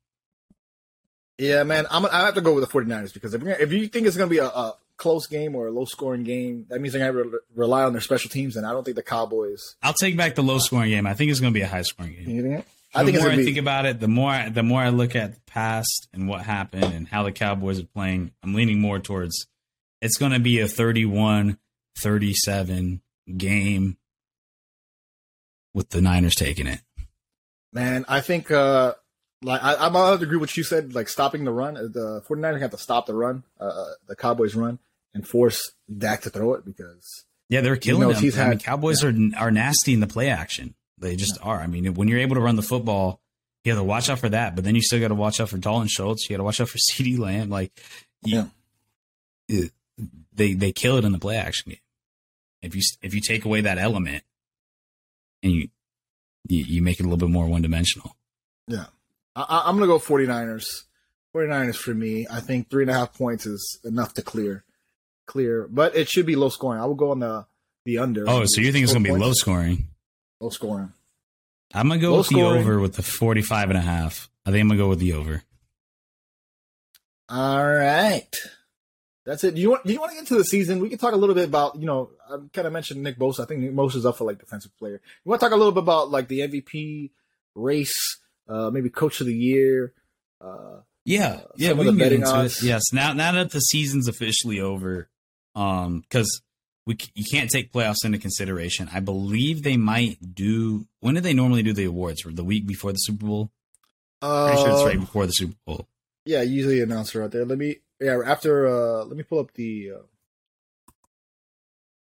Yeah, man, I'm I have to go with the 49ers because if, if you think it's going to be a, a, close game or a low scoring game, that means they're going to re- rely on their special teams, and I don't think the Cowboys. I'll take back the low scoring game. I think it's going to be a high scoring game. You think? I the think more I be... think about it, the more I, the more I look at the past and what happened and how the Cowboys are playing, I'm leaning more towards it's going to be a 31 37 game with the Niners taking it. Man, I think uh like I, I'm to agree with what you said. Like stopping the run, the 49ers have to stop the run, uh, uh, the Cowboys' run, and force Dak to throw it because yeah, they're killing them. He's had, I mean, Cowboys yeah. are are nasty in the play action. They just yeah. are. I mean, when you're able to run the football, you have to watch out for that. But then you still got to watch out for Dalton Schultz. You got to watch out for CeeDee Lamb. Like, you, yeah, they they kill it in the play action game. If you if you take away that element, and you you, you make it a little bit more one dimensional. Yeah. I, going to go 49ers. 49ers for me. I think three and a half points is enough to clear. Clear. But it should be low scoring. I will go on the, the under. Oh, so you think it's going to be low scoring? Low scoring. I'm going to go low with scoring. the over with the 45 and a half. I think I'm going to go with the over. All right. That's it. Do you want do you want to get into the season? We can talk a little bit about, you know, I kind of mentioned Nick Bosa. I think Nick is up for like defensive player. You want to talk a little bit about like the MVP race uh, maybe coach of the year. Uh, yeah, uh, yeah, we can get into odds. it. Yes, now now that the season's officially over, um, because we you can't take playoffs into consideration. I believe they might do. When do they normally do the awards? The week before the Super Bowl. Uh, Pretty sure it's right before the Super Bowl. Yeah, usually announcer out there. Let me yeah after uh let me pull up the uh,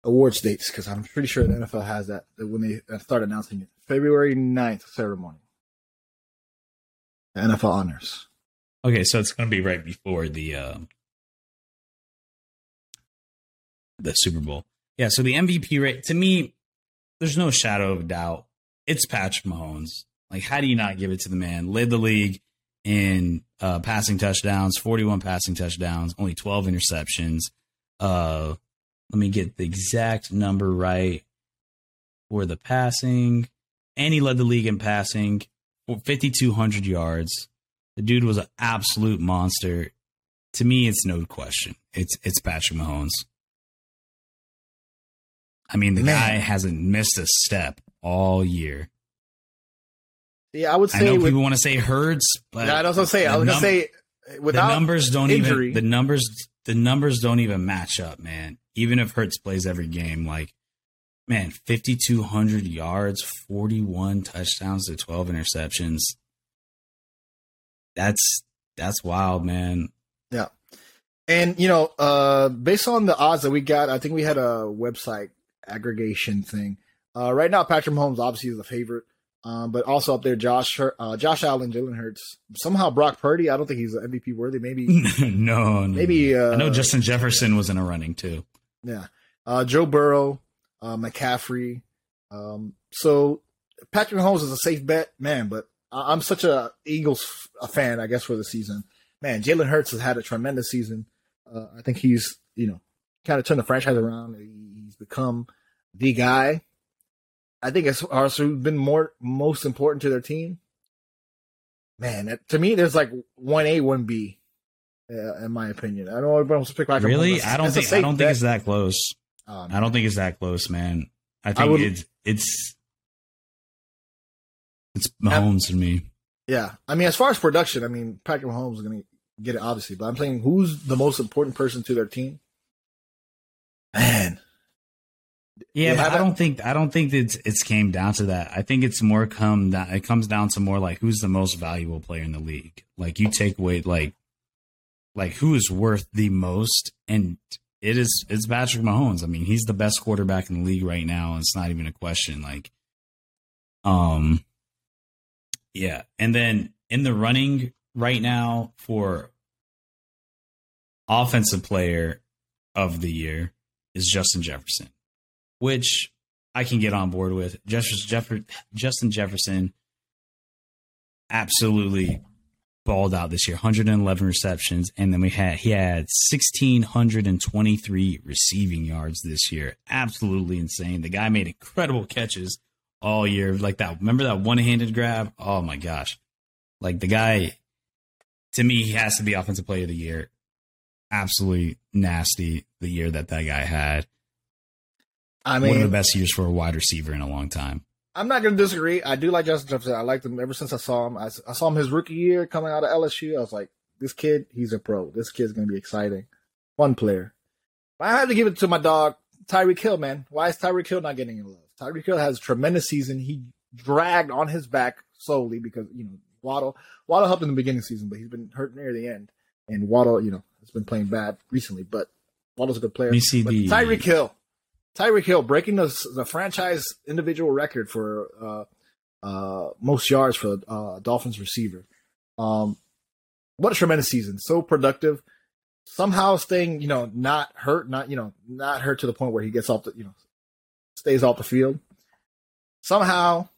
awards dates because I'm pretty sure the NFL has that when they start announcing it. February 9th ceremony. NFL honors. Okay, so it's going to be right before the uh, the Super Bowl. Yeah, so the MVP rate to me, there's no shadow of doubt. It's Patrick Mahomes. Like, how do you not give it to the man? Led the league in uh, passing touchdowns, 41 passing touchdowns, only 12 interceptions. Uh, let me get the exact number right for the passing. And he led the league in passing, 5,200 yards. The dude was an absolute monster. To me, it's no question. It's it's Patrick Mahomes. I mean, the Man. guy hasn't missed a step all year. Yeah, I would say. I know with, people want to say Hurts, but yeah, I was gonna say. I was num- gonna say without the numbers don't injury, even the numbers the numbers don't even match up, man. Even if Hurts plays every game, like man, 5,200 yards, 41 touchdowns to 12 interceptions. That's that's wild, man. Yeah. And you know, uh based on the odds that we got, I think we had a website aggregation thing. Uh right now Patrick Mahomes obviously is the favorite. Um, but also up there, Josh, uh, Josh Allen, Jalen Hurts, somehow Brock Purdy. I don't think he's MVP worthy. Maybe no, no, maybe uh, I know Justin Jefferson was in a running too. Yeah, uh, Joe Burrow, uh, McCaffrey. Um, so Patrick Mahomes is a safe bet, man. But I'm such a Eagles a fan, I guess, for the season. Man, Jalen Hurts has had a tremendous season. Uh, I think he's you know kind of turned the franchise around. He's become the guy. I think it's also been more most important to their team. Man, to me, there's like one A, one B, uh, in my opinion. I don't know to pick Patrick. Really, I don't think I don't bet. think it's that close. Um, I don't think it's that close, man. I think I would, it's it's it's Mahomes to me. Yeah, I mean, as far as production, I mean, Patrick Mahomes is going to get it obviously, but I'm saying who's the most important person to their team. Man. Yeah, but I don't think I don't think it's it's came down to that. I think it's more come that it comes down to more like who's the most valuable player in the league. Like you take away like like who is worth the most, and it is it's Patrick Mahomes. I mean, he's the best quarterback in the league right now, and it's not even a question. Like, um, yeah, and then in the running right now for offensive player of the year is Justin Jefferson, which I can get on board with. Justin Jefferson absolutely balled out this year 111 receptions. And then we had he had 1623 receiving yards this year. Absolutely insane. The guy made incredible catches all year. Like that remember that one-handed grab? Oh my gosh. Like the guy to me he has to be offensive player of the year absolutely nasty the year that that guy had I mean, one of the best years for a wide receiver in a long time I'm not going to disagree. I do like Justin Jefferson. I liked him ever since I saw him. I, I, saw him his rookie year coming out of LSU. I was like, this kid, he's a pro. This kid's going to be exciting. Fun player. But I had to give it to my dog, Tyreek Hill, man. Why is Tyreek Hill not getting in love? Tyreek Hill has a tremendous season. He dragged on his back solely because, you know, Waddle, Waddle helped in the beginning of the season, but he's been hurt near the end. And Waddle, you know, has been playing bad recently, but Waddle's a good player. Tyreek Hill, Tyreek Hill breaking the, the franchise individual record for uh, uh, most yards for uh, Dolphins receiver. Um, what a tremendous season! So productive. Somehow staying, you know, not hurt, not you know, not hurt to the point where he gets off the, you know, stays off the field. Somehow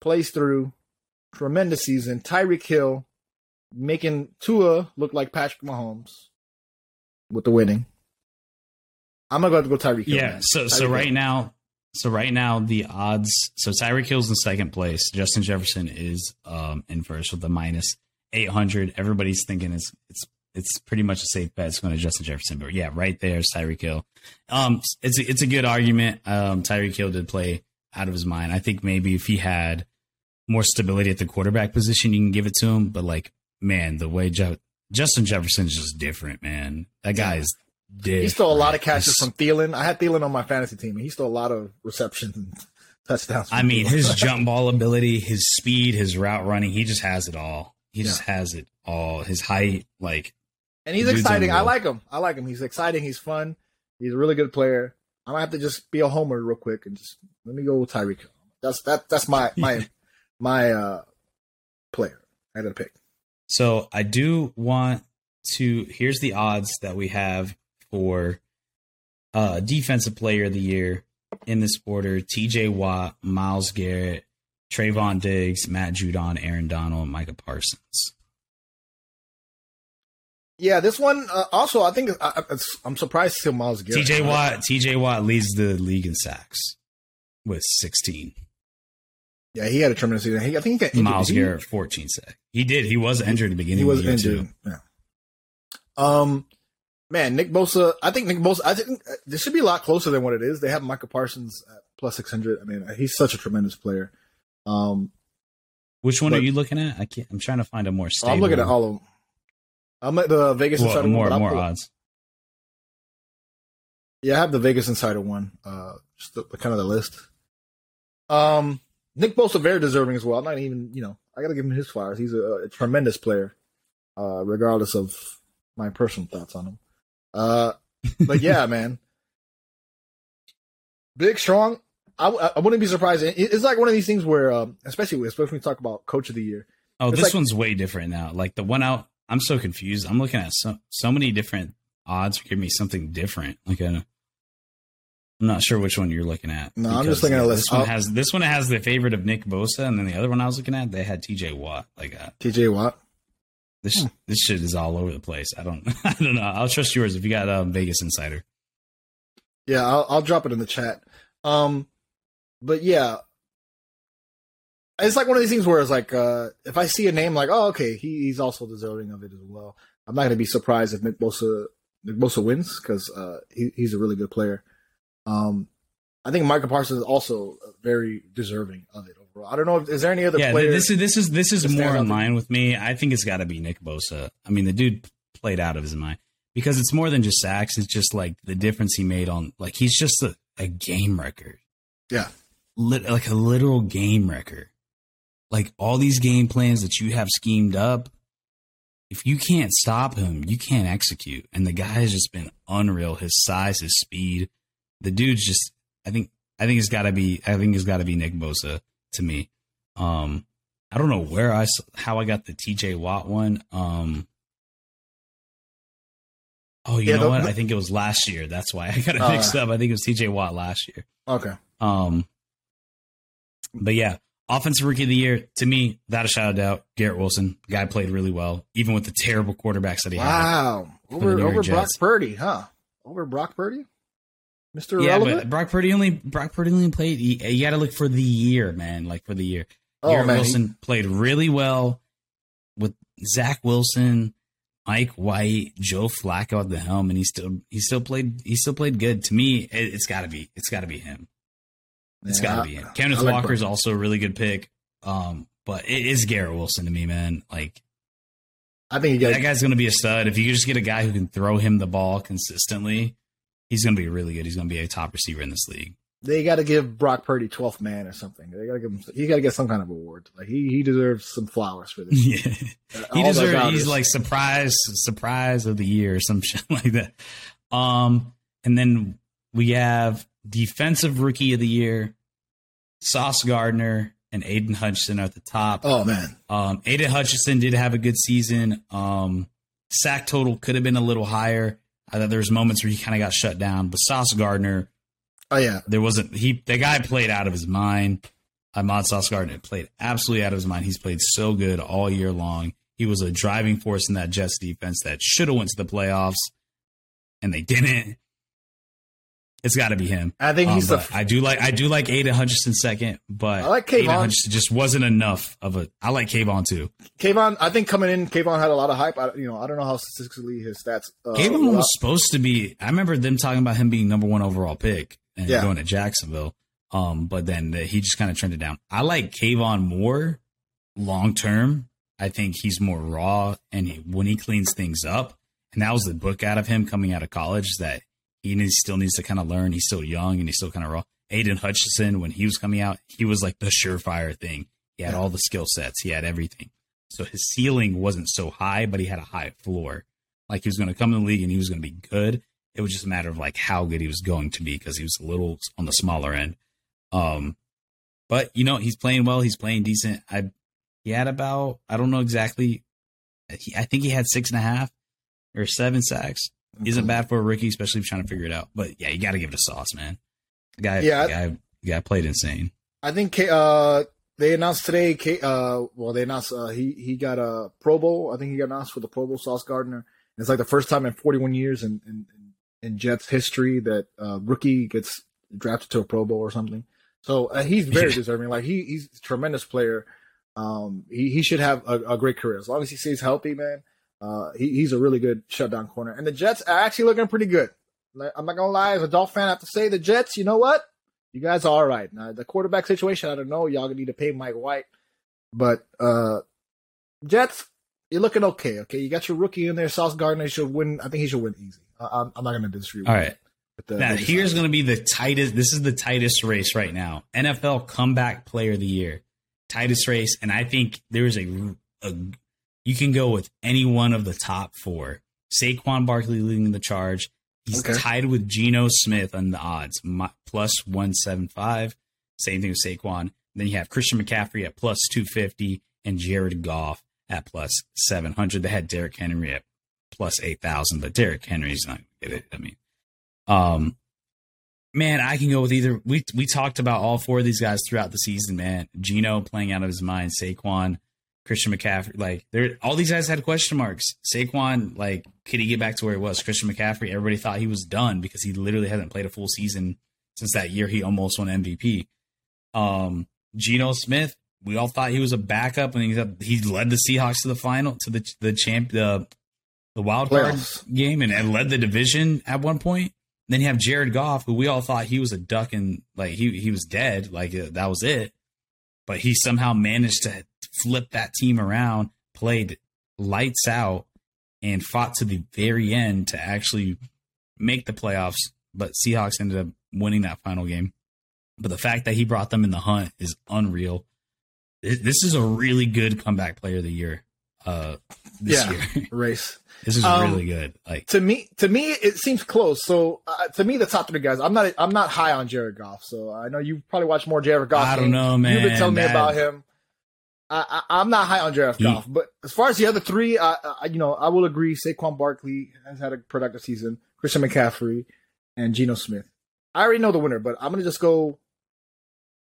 plays through. Tremendous season. Tyreek Hill making Tua look like Patrick Mahomes with the winning. I'm gonna go to go Tyreek. Yeah. Man. So Tyreek so right Hill. now, so right now the odds. So Tyreek Hill's in second place. Justin Jefferson is um, in first with the minus eight hundred. Everybody's thinking it's it's it's pretty much a safe bet. It's going to Justin Jefferson, but yeah, right there is Tyreek Hill. Um, it's a, it's a good argument. Um, Tyreek Hill did play out of his mind. I think maybe if he had more stability at the quarterback position, you can give it to him. But like, man, the way Je- Justin Jefferson is just different, man. That guy is he stole a lot of catches from Thielen. I had Thielen on my fantasy team, and he stole a lot of receptions and touchdowns. I mean, his jump ball ability, his speed, his route running, he just has it all. He just has it all. His height, like, and he's exciting. I like him. I like him. He's exciting. He's fun. He's a really good player. I'm gonna have to just be a homer real quick and just let me go with Tyreek. That's that. That's my my my uh player. I had to pick. So I do want to. Here's the odds that we have for uh, defensive player of the year in this order TJ Watt, Myles Garrett, Trevon Diggs, Matt Judon, Aaron Donald, and Micah Parsons. Yeah, this one uh, also I think I, am surprised to see Myles Garrett. TJ Watt, TJ Watt leads the league in sacks with 16. Yeah, he had a tremendous season. He, I think he got injured. Myles Garrett 14 sacks. He did. He was injured at the beginning. He was injured. Too. Yeah. Um, Man, Nick Bosa. I think Nick Bosa. I think uh, this should be a lot closer than what it is. They have Michael Parsons at plus six hundred. I mean, he's such a tremendous player. Um, Which one but, are you looking at? I can't. I'm trying to find a more stable. I'm looking at all of them. I'm at the Vegas well, Insider more one, more odds. Yeah, I have the Vegas Insider one. Uh, just the, the kind of the list. Um, Nick Bosa very deserving as well. I'm not even, you know, I got to give him his flowers. He's a, a tremendous player, uh, regardless of my personal thoughts on him. Uh, but yeah, man, big, strong. I, I wouldn't be surprised. It's like one of these things where, um, especially especially when we talk about coach of the year. Oh, this like, one's way different now. Like the one out, I'm so confused. I'm looking at so so many different odds giving me something different. Like a, I'm not sure which one you're looking at. No, I'm just looking at. This one has this one has the favorite of Nick Bosa, and then the other one I was looking at, they had T.J. Watt. Like a, uh, T.J. Watt. This hmm. this shit is all over the place. I don't I don't know. I'll trust yours if you got um, Vegas Insider. Yeah, I'll, I'll drop it in the chat. Um, but yeah, it's like one of these things where it's like uh, if I see a name like oh okay he, he's also deserving of it as well. I'm not gonna be surprised if Nick Bosa Nick Bosa wins because uh, he, he's a really good player. Um, I think Micah Parsons is also very deserving of it overall. I don't know. If, is there any other? Yeah, this is this is this is more in line with me. I think it's got to be Nick Bosa. I mean, the dude played out of his mind because it's more than just sacks. It's just like the difference he made on like he's just a, a game record. Yeah, Lit, like a literal game record. Like all these game plans that you have schemed up, if you can't stop him, you can't execute. And the guy has just been unreal. His size, his speed. The dude's just. I think. I think it's got to be. I think it's got to be Nick Bosa to me. Um, I don't know where I how I got the T.J. Watt one. Um. Oh, you Yeah, know the- what? I think it was last year. That's why I got it Uh. mixed up. I think it was T.J. Watt last year. okay. Um, but yeah, offensive rookie of the year to me, without a shout doubt, Garrett Wilson. Guy played really well, even with the terrible quarterbacks that he had. Wow, over over Brock Jets. Purdy, huh? Over Brock Purdy, Mister Yeah, Irrelevant. but Brock Purdy only Brock Purdy only played. You, you got to look for the year, man. Like for the year. oh Garrett man, Wilson played really well with Zach Wilson, Mike White, Joe Flacco at the helm, and he still he still played he still played good. To me, it, it's got to be it's got to be him. It's Yeah, got to be him. Kenneth like Walker's Purdy. also a really good pick. Um, but it is Garrett Wilson to me, man. Like I think got that guy's going to be a stud. If you just get a guy who can throw him the ball consistently, he's going to be really good. He's going to be a top receiver in this league. they got to give Brock Purdy 12th man or something. They got to give him. He got to get some kind of award. Like he he deserves some flowers for this. yeah, Uh, he deserves. He's like surprise, surprise of the year or some shit like that. Um, and then we have defensive rookie of the year, Sauce Gardner and Aidan Hutchinson are at the top. oh man, Um, Aidan Hutchinson did have a good season. Um, sack total could have been a little higher. I thought there was moments where he kind of got shut down, but Sauce Gardner, oh yeah, there wasn't he. The guy played out of his mind. Ahmad Sauce Gardner played absolutely out of his mind. He's played so good all year long. He was a driving force in that Jets defense that should have went to the playoffs, and they didn't. It's got to be him. I think Um, he's the. but I do like I do like Aidan Hutchinson second, but I like Aidan Kayvon. Hutchinson just wasn't enough of a. I like Kayvon too. Kayvon, I think coming in, Kayvon had a lot of hype. I, you know, I don't know how statistically his stats. Uh, Kayvon was supposed to be. I remember them talking about him being number one overall pick and Yeah. going to Jacksonville. Um, but then the, he just kind of turned it down. I like Kayvon more long term. I think he's more raw, and he, when he cleans things up, and that was the book out of him coming out of college that he needs, still needs to kind of learn. He's still young and he's still kind of raw. Aidan Hutchinson, when he was coming out, he was like the surefire thing. He had all the skill sets. He had everything. So his ceiling wasn't so high, but he had a high floor. Like he was going to come in the league and he was going to be good. It was just a matter of like how good he was going to be because he was a little on the smaller end. Um, but you know he's playing well. He's playing decent. I he had about I don't know exactly. He, I think he had six and a half or seven sacks. Isn't bad for a rookie, especially if you're trying to figure it out. But yeah, you got to give it a sauce, man. The guy, Yeah, the guy, the guy played insane. I think uh, they announced today. Uh, well, they announced uh, he he got a Pro Bowl. I think he got announced for the Pro Bowl. Sauce Gardner. It's like the first time in 41 years in in, in Jets history that rookie gets drafted to a Pro Bowl or something. So uh, he's very Yeah. deserving. Like he he's a tremendous player. Um, he he should have a, a great career as long as he stays healthy, man. Uh, he, he's a really good shutdown corner, and the Jets are actually looking pretty good. I'm not gonna lie, as a Dolphin fan, I have to say the Jets. You know what? You guys are all right. Now the quarterback situation, I don't know. Y'all gonna need to pay Mike White, but uh, Jets, you're looking okay. Okay, you got your rookie in there, Sauce Gardner. He should win. I think he should win easy. I, I'm, I'm not gonna disagree. All right. the- Now here's going to be the tightest. This is the tightest race right now. NFL comeback player of the year, tightest race, and I think there is a, a you can go with any one of the top four. Saquon Barkley leading the charge. He's Okay. tied with Geno Smith on the odds, mi- plus one seven five. Same thing with Saquon. Then you have Christian McCaffrey at plus two fifty and Jared Goff at plus seven hundred. They had Derrick Henry at plus eight thousand, but Derrick Henry's not gonna get it. I mean. Um, man, I can go with either. We we talked about all four of these guys throughout the season. Man, Geno playing out of his mind, Saquon, Christian McCaffrey. Like, there, all these guys had question marks. Saquon, like, could he get back to where he was? Christian McCaffrey, everybody thought he was done because he literally hasn't played a full season since that year he almost won MVP. Um, Geno Smith, we all thought he was a backup, and he he led the Seahawks to the final to the the champ the the wild card Playoffs. game and, and led the division at one point. Then you have Jared Goff, who we all thought he was a duck and like he he was dead, like uh, that was it. But he somehow managed to flip that team around, played lights out, and fought to the very end to actually make the playoffs. But Seahawks ended up winning that final game. But the fact that he brought them in the hunt is unreal. This is a really good comeback player of the year. Uh, this yeah, year, race. This is um, really good. Like to me, to me, it seems close. So uh, to me, the top three guys, I'm not, I'm not high on Jared Goff. So I know you probably watch more Jared Goff. I don't know, man. You've been telling that... me about him. I, am not high on Jared he, Goff, but as far as the other three, I, I, you know, I will agree. Saquon Barkley has had a productive season. Christian McCaffrey and Geno Smith. I already know the winner, but I'm gonna just go.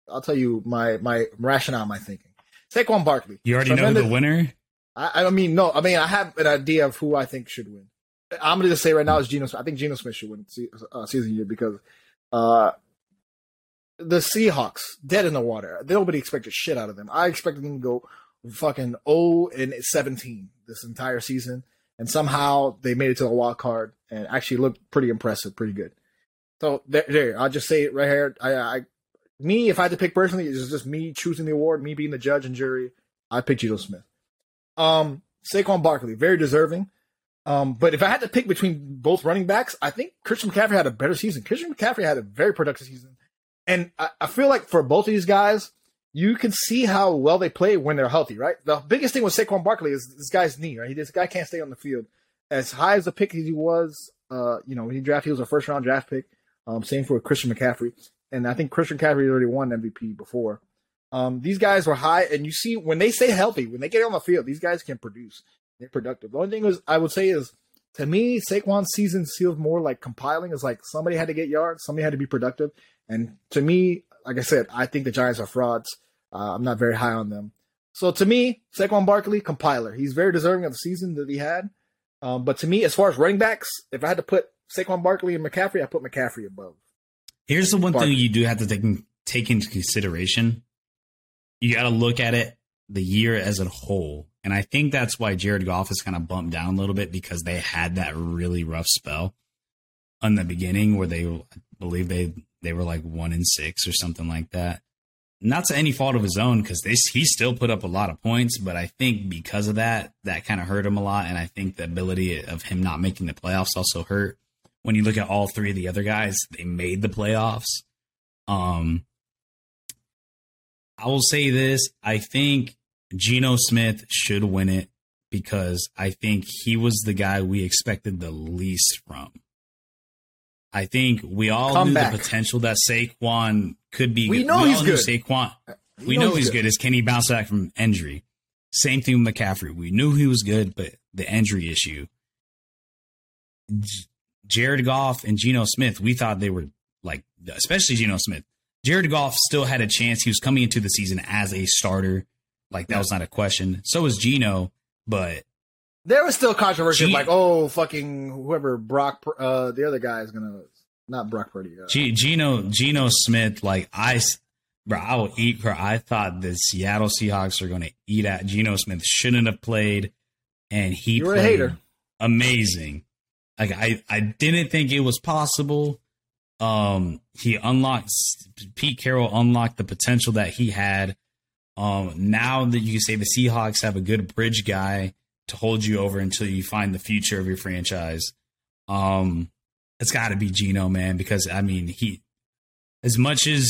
I'll tell you my my rationale, my thinking. Saquon Barkley. You already know the winner. I, I mean no. I mean I have an idea of who I think should win. I'm gonna just say right now is Geno. Smith. I think Geno Smith should win uh, season year because uh, the Seahawks dead in the water. Nobody expected shit out of them. I expected them to go fucking 0 and 17 this entire season, and somehow they made it to the wild card and actually looked pretty impressive, pretty good. So there, there I'll just say it right here. I, I, me, if I had to pick personally, it's just me choosing the award, me being the judge and jury. I picked Geno Smith. Um, Saquon Barkley, very deserving. Um, but if I had to pick between both running backs, I think Christian McCaffrey had a better season. Christian McCaffrey had a very productive season. And I, I feel like for both of these guys, you can see how well they play when they're healthy, right? The biggest thing with Saquon Barkley is this guy's knee, right? This guy can't stay on the field. As high as the pick as he was, uh, you know, when he drafted, he was a first round draft pick. Um, same for Christian McCaffrey. And I think Christian McCaffrey already won MVP before. Um, these guys were high, and you see when they stay healthy, when they get on the field, these guys can produce. They're productive. The only thing is, I would say is, to me, Saquon's season feels more like compiling. Is like somebody had to get yards, somebody had to be productive, and to me, like I said, I think the Giants are frauds. Uh, I'm not very high on them. So to me, Saquon Barkley, compiler. He's very deserving of the season that he had. Um, but to me, as far as running backs, if I had to put Saquon Barkley and McCaffrey, I put McCaffrey above. Here's the one Barkley. thing you do have to take, take into consideration. You got to look at it the year as a whole. And I think that's why Jared Goff is kind of bumped down a little bit because they had that really rough spell in the beginning where they I believe they they were like one in six or something like that. Not to any fault of his own because he still put up a lot of points, but I think because of that, that kind of hurt him a lot. And I think the ability of him not making the playoffs also hurt. When you look at all three of the other guys, they made the playoffs. Um, I will say this: I think Geno Smith should win it because I think he was the guy we expected the least from. I think we all Come knew back. the potential that Saquon could be. We know we he's good. Saquon. We, we know, know, he's good. good. Is can he bounce back from injury? Same thing with McCaffrey. We knew he was good, but the injury issue. Jared Goff and Geno Smith, we thought they were like, especially Geno Smith. Jared Goff still had a chance. He was coming into the season as a starter. Like that yeah. was not a question. So was Geno, but there was still controversy, G- like, oh, fucking whoever Brock, uh, the other guy is gonna not Brock Purdy. Uh, G- Geno, Geno Smith, like I, bro, I will eat her. I thought the Seattle Seahawks are going to eat at Geno Smith. Shouldn't have played, and he you played a hater. amazing. Like I, I didn't think it was possible. Um, he unlocks Pete Carroll unlocked the potential that he had. Um, now that you can say the Seahawks have a good bridge guy to hold you over until you find the future of your franchise. Um, it's got to be Geno, man, because I mean, he, as much as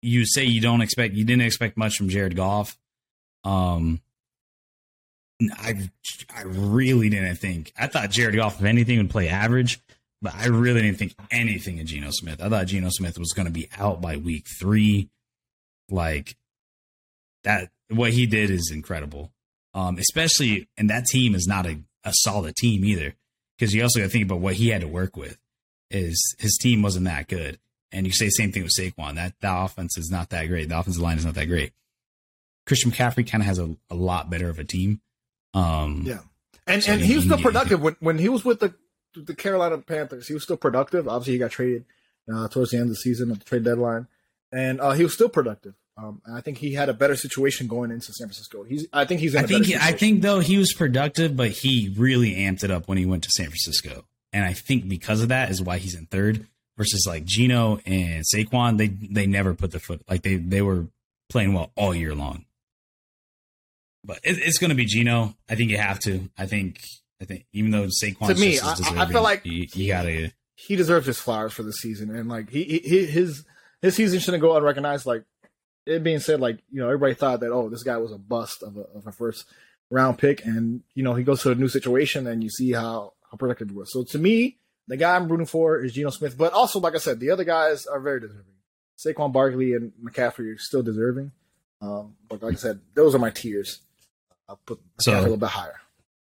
you say you don't expect, you didn't expect much from Jared Goff. Um, I, I really didn't think. I thought Jared Goff, if anything, would play average, but I really didn't think anything of Geno Smith. I thought Geno Smith was going to be out by week three. Like that, what he did is incredible. Um, especially, and that team is not a, a solid team either, because you also got to think about what he had to work with. Is his team wasn't that good, and you say the same thing with Saquon. That that offense is not that great. The offensive line is not that great. Christian McCaffrey kind of has a, a lot better of a team. Um, yeah, and so and he was still productive when when he was with the the Carolina Panthers. He was still productive. Obviously, he got traded uh, towards the end of the season at the trade deadline, and uh, he was still productive. Um, I think he had a better situation going into San Francisco. He's, I think he's. I think. He, I think though he was productive, but he really amped it up when he went to San Francisco, and I think because of that is why he's in third versus like Geno and Saquon. They they never put the foot like they they were playing well all year long. But it, it's going to be Geno. I think you have to. I think I think even though Saquon to me, I, I, feel like you, you, gotta he deserves his flowers for the season, and like he, he his his season shouldn't go unrecognized. Like it being said, like you know everybody thought that oh this guy was a bust of a, of a first round pick, and you know he goes to a new situation, and you see how how productive he was. So to me, the guy I'm rooting for is Geno Smith, but also like I said, the other guys are very deserving. Saquon Barkley and McCaffrey are still deserving, um, but like I said, those are my tiers. I'll put so, a little bit higher.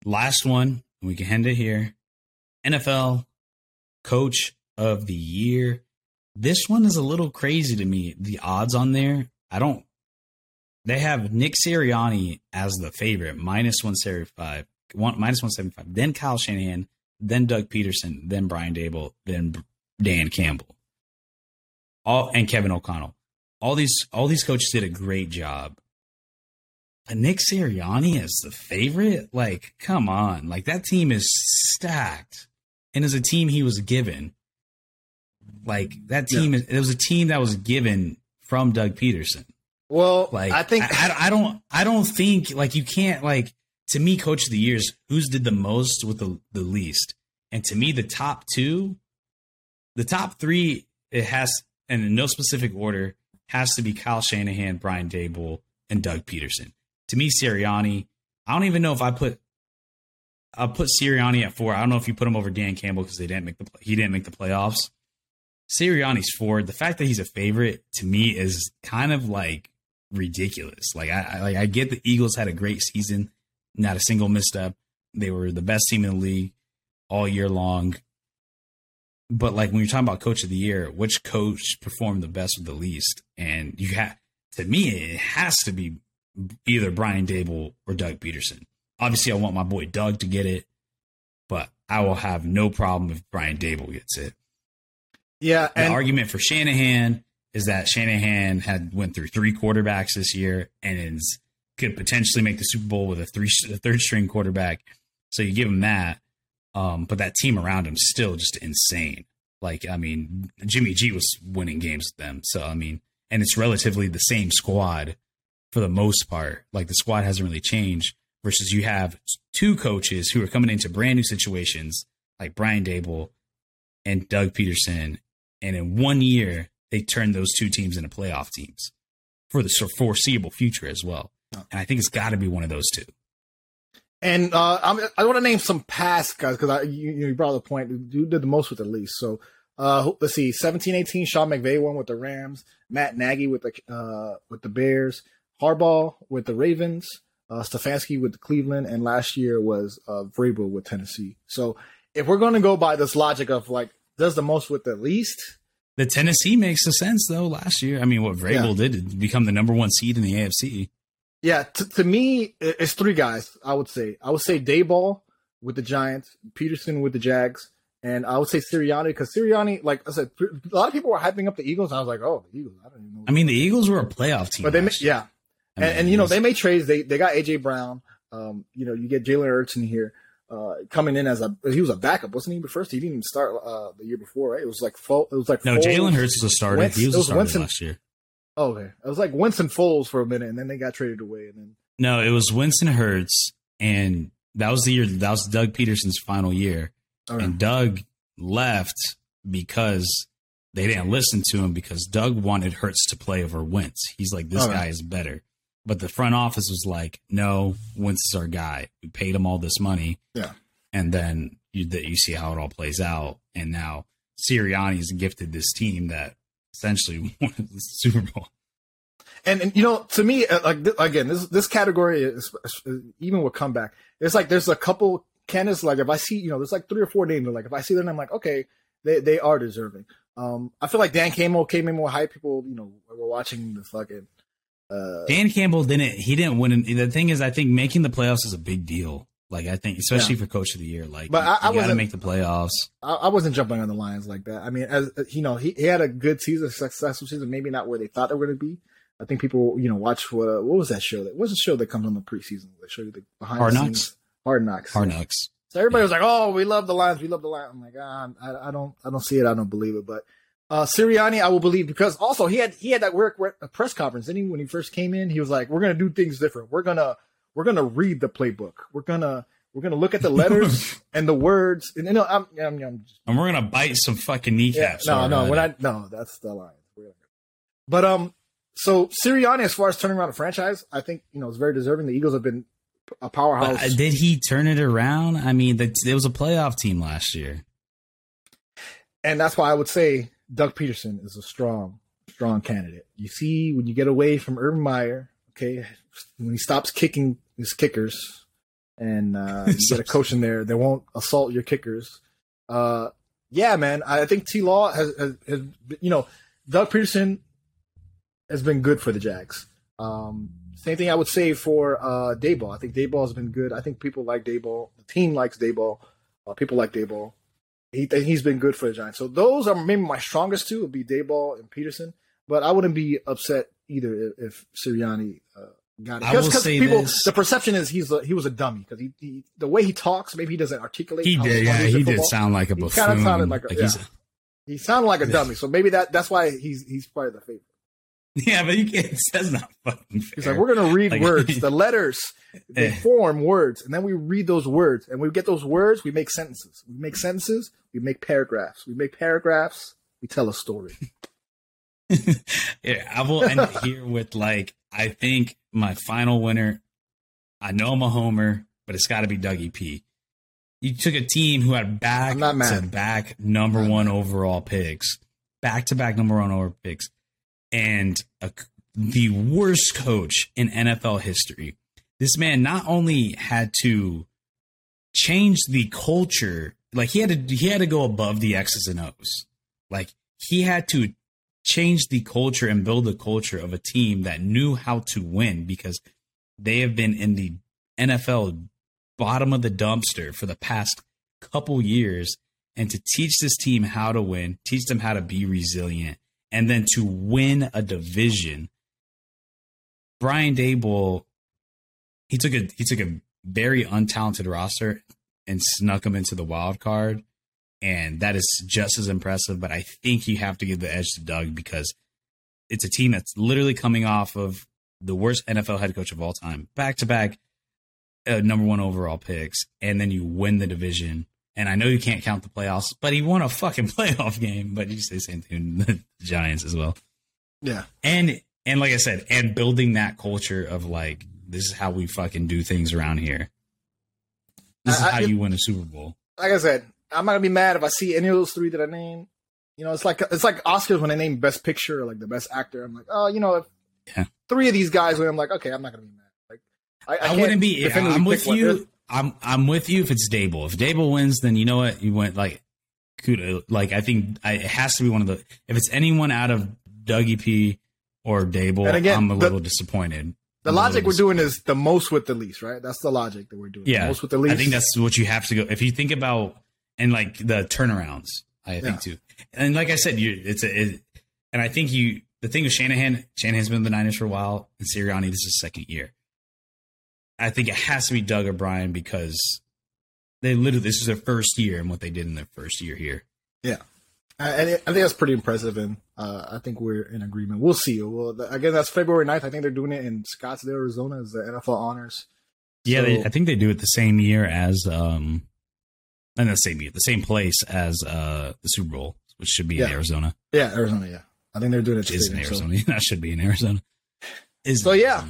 Last one, we can end it here. NFL Coach of the Year. This one is a little crazy to me. The odds on there, I don't. They have Nick Sirianni as the favorite, minus 175, one, minus 175. Then Kyle Shanahan, then Doug Pederson, then Brian Daboll, then Dan Campbell, all and Kevin O'Connell. All these all these coaches did a great job. But Nick Sirianni is the favorite? Like, come on. Like that team is stacked. And as a team he was given. Like that team yeah. it was a team that was given from Doug Pederson. Well, like I think I, I, I don't I don't think like you can't like to me coach of the years who's did the most with the the least. And to me the top 2 the top 3 it has and in no specific order has to be Kyle Shanahan, Brian Daboll, and Doug Pederson to me, Sirianni, I don't even know if I put I'll put Sirianni at four. I don't know if you put him over Dan Campbell because they didn't make the he didn't make the playoffs. Sirianni's four. The fact that he's a favorite to me is kind of like ridiculous. Like I, I like I get the Eagles had a great season, not a single misstep. They were the best team in the league all year long. But like when you're talking about coach of the year, which coach performed the best or the least? And you have to me, it has to be either Brian Daboll or Doug Pederson. Obviously, I want my boy Doug to get it, but I will have no problem if Brian Daboll gets it. Yeah, the argument for Shanahan is that Shanahan had went through three quarterbacks this year and is, could potentially make the Super Bowl with a three a third string quarterback. So you give him that, um, but that team around him still just insane. Like I mean, Jimmy G was winning games with them, so I mean, and it's relatively the same squad for the most part. Like the squad hasn't really changed. Versus you have two coaches who are coming into brand new situations, like Brian Daboll and Doug Pederson, and in one year they turned those two teams into playoff teams for the foreseeable future as well. And I think it's got to be one of those two. And uh, I'm, i want to name some past guys because you, you brought the point. You did the most with the least. So uh, let's see, 17, 18, Sean McVay won with the Rams. Matt Nagy with the uh, with the Bears. Harbaugh with the Ravens, uh, Stefanski with Cleveland, and last year was uh, Vrabel with Tennessee. So if we're going to go by this logic of like does the most with the least, the Tennessee makes a sense though. Last year, I mean, what Vrabel yeah. did become the number one seed in the AFC. Yeah, t- to me, it's three guys. I would say I would say Daboll with the Giants, Pederson with the Jags, and I would say Sirianni because Sirianni, like I said, a lot of people were hyping up the Eagles. And I was like, oh, the Eagles. I don't even know. I mean, the Eagles were a playoff team, but they, yeah, and, and, you know they made trades. They they got AJ Brown. Um, you know you get Jalen Hurts in here uh, coming in as a he was a backup, wasn't he? But first he didn't even start uh, the year before, right? It was like full, it was like no Jalen Hurts was a starter. Wentz, he was, was a starter Winston, last year. Oh, okay, it was like Winston Foles for a minute, and then they got traded away, and then no, it was Winston Hurts, and that was the year that was Doug Pederson's final year, okay. and Doug left because they didn't listen to him because Doug wanted Hurts to play over Wentz. He's like, this guy is better. But the front office was like, no, Wentz is our guy. We paid him all this money. Yeah. And then you, that you see how it all plays out. And now Sirianni's gifted this team that essentially won the Super Bowl. And, and you know, to me, uh, like again, this this category is even with comeback. It's like there's a couple candidates. Like if I see, you know, there's like three or four names. Like if I see them, I'm like, okay, they they are deserving. Um, I feel like Dan Campbell came in more hype. People, you know, were watching the fucking uh, Dan Campbell didn't. He didn't win. The thing is, I think making the playoffs is a big deal. Like I think, especially yeah. for coach of the year, like but you, I, you got to make the playoffs. I, I, wasn't jumping on the Lions like that. I mean, as you know, he, he had a good season, successful season. Maybe not where they thought they were going to be. I think people, you know, watch what uh, what was that show? That was the show that comes on the preseason? They show you the behind Hard the Knocks. Scenes. Hard Knocks. Hard Knocks. So everybody yeah. was like, "Oh, we love the Lions. We love the Lions." I'm like, ah, I, I don't, I don't see it. I don't believe it. But uh, Sirianni, I will believe because also he had he had that work press conference. Didn't he, when he first came in, he was like, "We're gonna do things different. We're gonna we're gonna read the playbook. We're gonna We're gonna look at the letters and the words, and you know, I'm, I'm, I'm just, and we're gonna bite some fucking kneecaps. Yeah, no, no, we're not. No, that's the line. But um, so Sirianni, as far as turning around a franchise, I think you know it's very deserving. The Eagles have been a powerhouse. But did he turn it around? I mean, the, there was a playoff team last year, and that's why I would say Doug Pederson is a strong, strong candidate. You see, when you get away from Urban Meyer, okay, when he stops kicking his kickers, and uh, you get a coach in there, they won't assault your kickers. Uh, yeah, man, I think T Law has, has, has, you know, Doug Pederson has been good for the Jags. Um, same thing I would say for uh, Daboll. I think Daboll has been good. I think people like Daboll. The team likes Daboll. Uh, people like Daboll. He he's been good for the Giants. So those are maybe my strongest two. Would be Daboll and Pederson. But I wouldn't be upset either if, Sirianni uh, got it. Because people, this. the perception is he's a, he was a dummy because he, he, the way he talks, maybe he doesn't articulate. He did, yeah, he did sound like a buffoon. He kind of sounded like a, like yeah. he sounded like a dummy. So maybe that that's why he's he's probably the favorite. Yeah, but you can't. That's not fucking fair. He's like, we're gonna read like, words. The letters they form words, and then we read those words, and we get those words. We make sentences. We make sentences. We make paragraphs. We make paragraphs. We tell a story. yeah, I will end here with like I think my final winner. I know I'm a homer, but it's got to be Dougie P. You took a team who had back to back number one overall picks, back to back number one overall picks and a, the worst coach in NFL history. This man not only had to change the culture, like he had to he had to go above the X's and O's. Like he had to change the culture and build the culture of a team that knew how to win because they have been in the NFL bottom of the dumpster for the past couple years and to teach this team how to win, teach them how to be resilient and then to win a division. Brian Daboll, he took a he took a very untalented roster and snuck him into the wild card, and that is just as impressive. But I think you have to give the edge to Doug because it's a team that's literally coming off of the worst NFL head coach of all time, back to back uh, number one overall picks, and then you win the division and I know you can't count the playoffs, but he won a fucking playoff game. But you say the same thing the Giants as well. Yeah. And and like I said, and building that culture of like this is how we fucking do things around here. This I, is how I, you win a Super Bowl. Like I said, I'm not gonna be mad if I see any of those three that I name. You know, it's like it's like Oscars when they name Best Picture or like the Best Actor. I'm like, oh, you know, if yeah. three of these guys, when I'm like, okay, I'm not gonna be mad. Like, I, I, I wouldn't be. If I'm with you. I'm I'm with you if it's Daboll. If Daboll wins, then you know what you went like kudo. Like I think I, it has to be one of the. If it's anyone out of Dougie P or Daboll, again, I'm a the, little disappointed. The I'm logic we're doing is the most with the least, right? That's the logic that we're doing. Yeah, the most with the least. I think that's what you have to go. If you think about and like the turnarounds, I think yeah. too. And like I said, you it's a. It, and I think you the thing with Shanahan, Shanahan's been in the Niners for a while, and Sirianni this is second year. I think it has to be Doug O'Brien because they literally this is their first year and what they did in their first year here. Yeah, and I think that's pretty impressive, and uh, I think we're in agreement. We'll see. Well, again, that's February 9th. I think they're doing it in Scottsdale, Arizona, as the NFL honors. Yeah, so, they, I think they do it the same year as um, and the same year, the same place as uh the Super Bowl, which should be yeah. in Arizona. Yeah, Arizona. Yeah, I think they're doing it. Is in Arizona. So. that should be in Arizona. Is so yeah.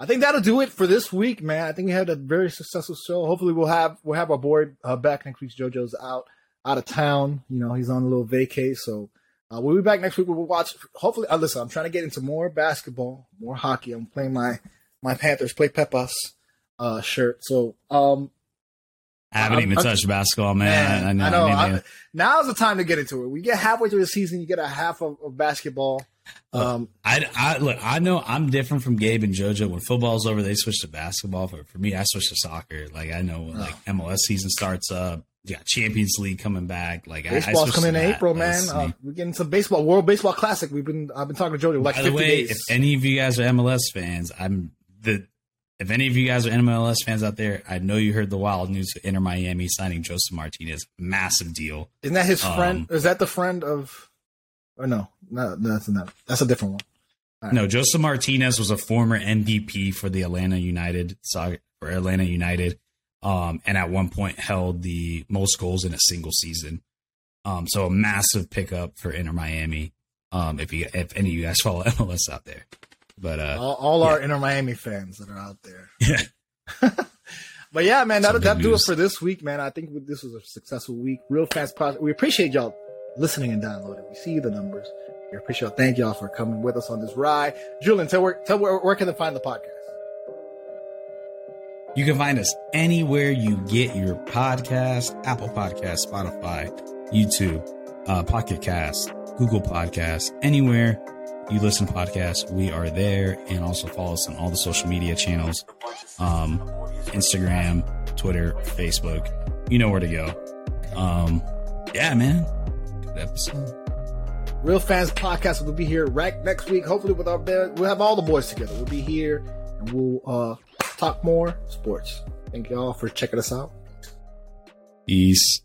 I think that'll do it for this week, man. I think we had a very successful show. Hopefully, we'll have we'll have our boy uh, back next week. JoJo's out out of town. You know, he's on a little vacay, so uh, we'll be back next week. We'll watch. Hopefully, uh, listen. I'm trying to get into more basketball, more hockey. I'm playing my my Panthers play Pepas uh, shirt. So um, I haven't I'm, even I'm, touched basketball, man. man I know. I know. now's the time to get into it. We get halfway through the season, you get a half of, of basketball. Um, I, I look. I know I'm different from Gabe and JoJo. When football's over, they switch to basketball. For for me, I switch to soccer. Like I know, when, like MLS season starts up. Yeah, Champions League coming back. Like baseball's I, I coming in April, man. Uh, we're getting some baseball, World Baseball Classic. We've been I've been talking to JoJo like By 50 the way, days. if any of you guys are MLS fans, I'm the. If any of you guys are MLS fans out there, I know you heard the wild news of Inter Miami signing Josef Martinez. Massive deal. Isn't that his um, friend? Is that the friend of? Or no, no, that's not. That's a different one. Right. No, Josef Martinez was a former MVP for the Atlanta United Sorry for Atlanta United. um, and at one point held the most goals in a single season. Um, so a massive pickup for Inter Miami. Um, if you if any of you guys follow MLS out there, but uh, all, all yeah. our Inter Miami fans that are out there, yeah. but yeah, man, that'll, that'll do it for this week, man. I think this was a successful week. Real fast. We appreciate y'all listening and downloading. We see the numbers. We appreciate. Thank y'all for coming with us on this ride. Julian, tell where tell where, where can they find the podcast. You can find us anywhere you get your podcast, Apple Podcast, Spotify, YouTube, uh, Pocket Cast, Google Podcast, anywhere you listen to podcasts, we are there. And also follow us on all the social media channels, um, Instagram, Twitter, Facebook. You know where to go. Um, yeah, man. Good episode. Real Fans Podcast will be here right next week. Hopefully, with our we'll have all the boys together. We'll be here and we'll uh talk more sports. Thank y'all for checking us out. Peace.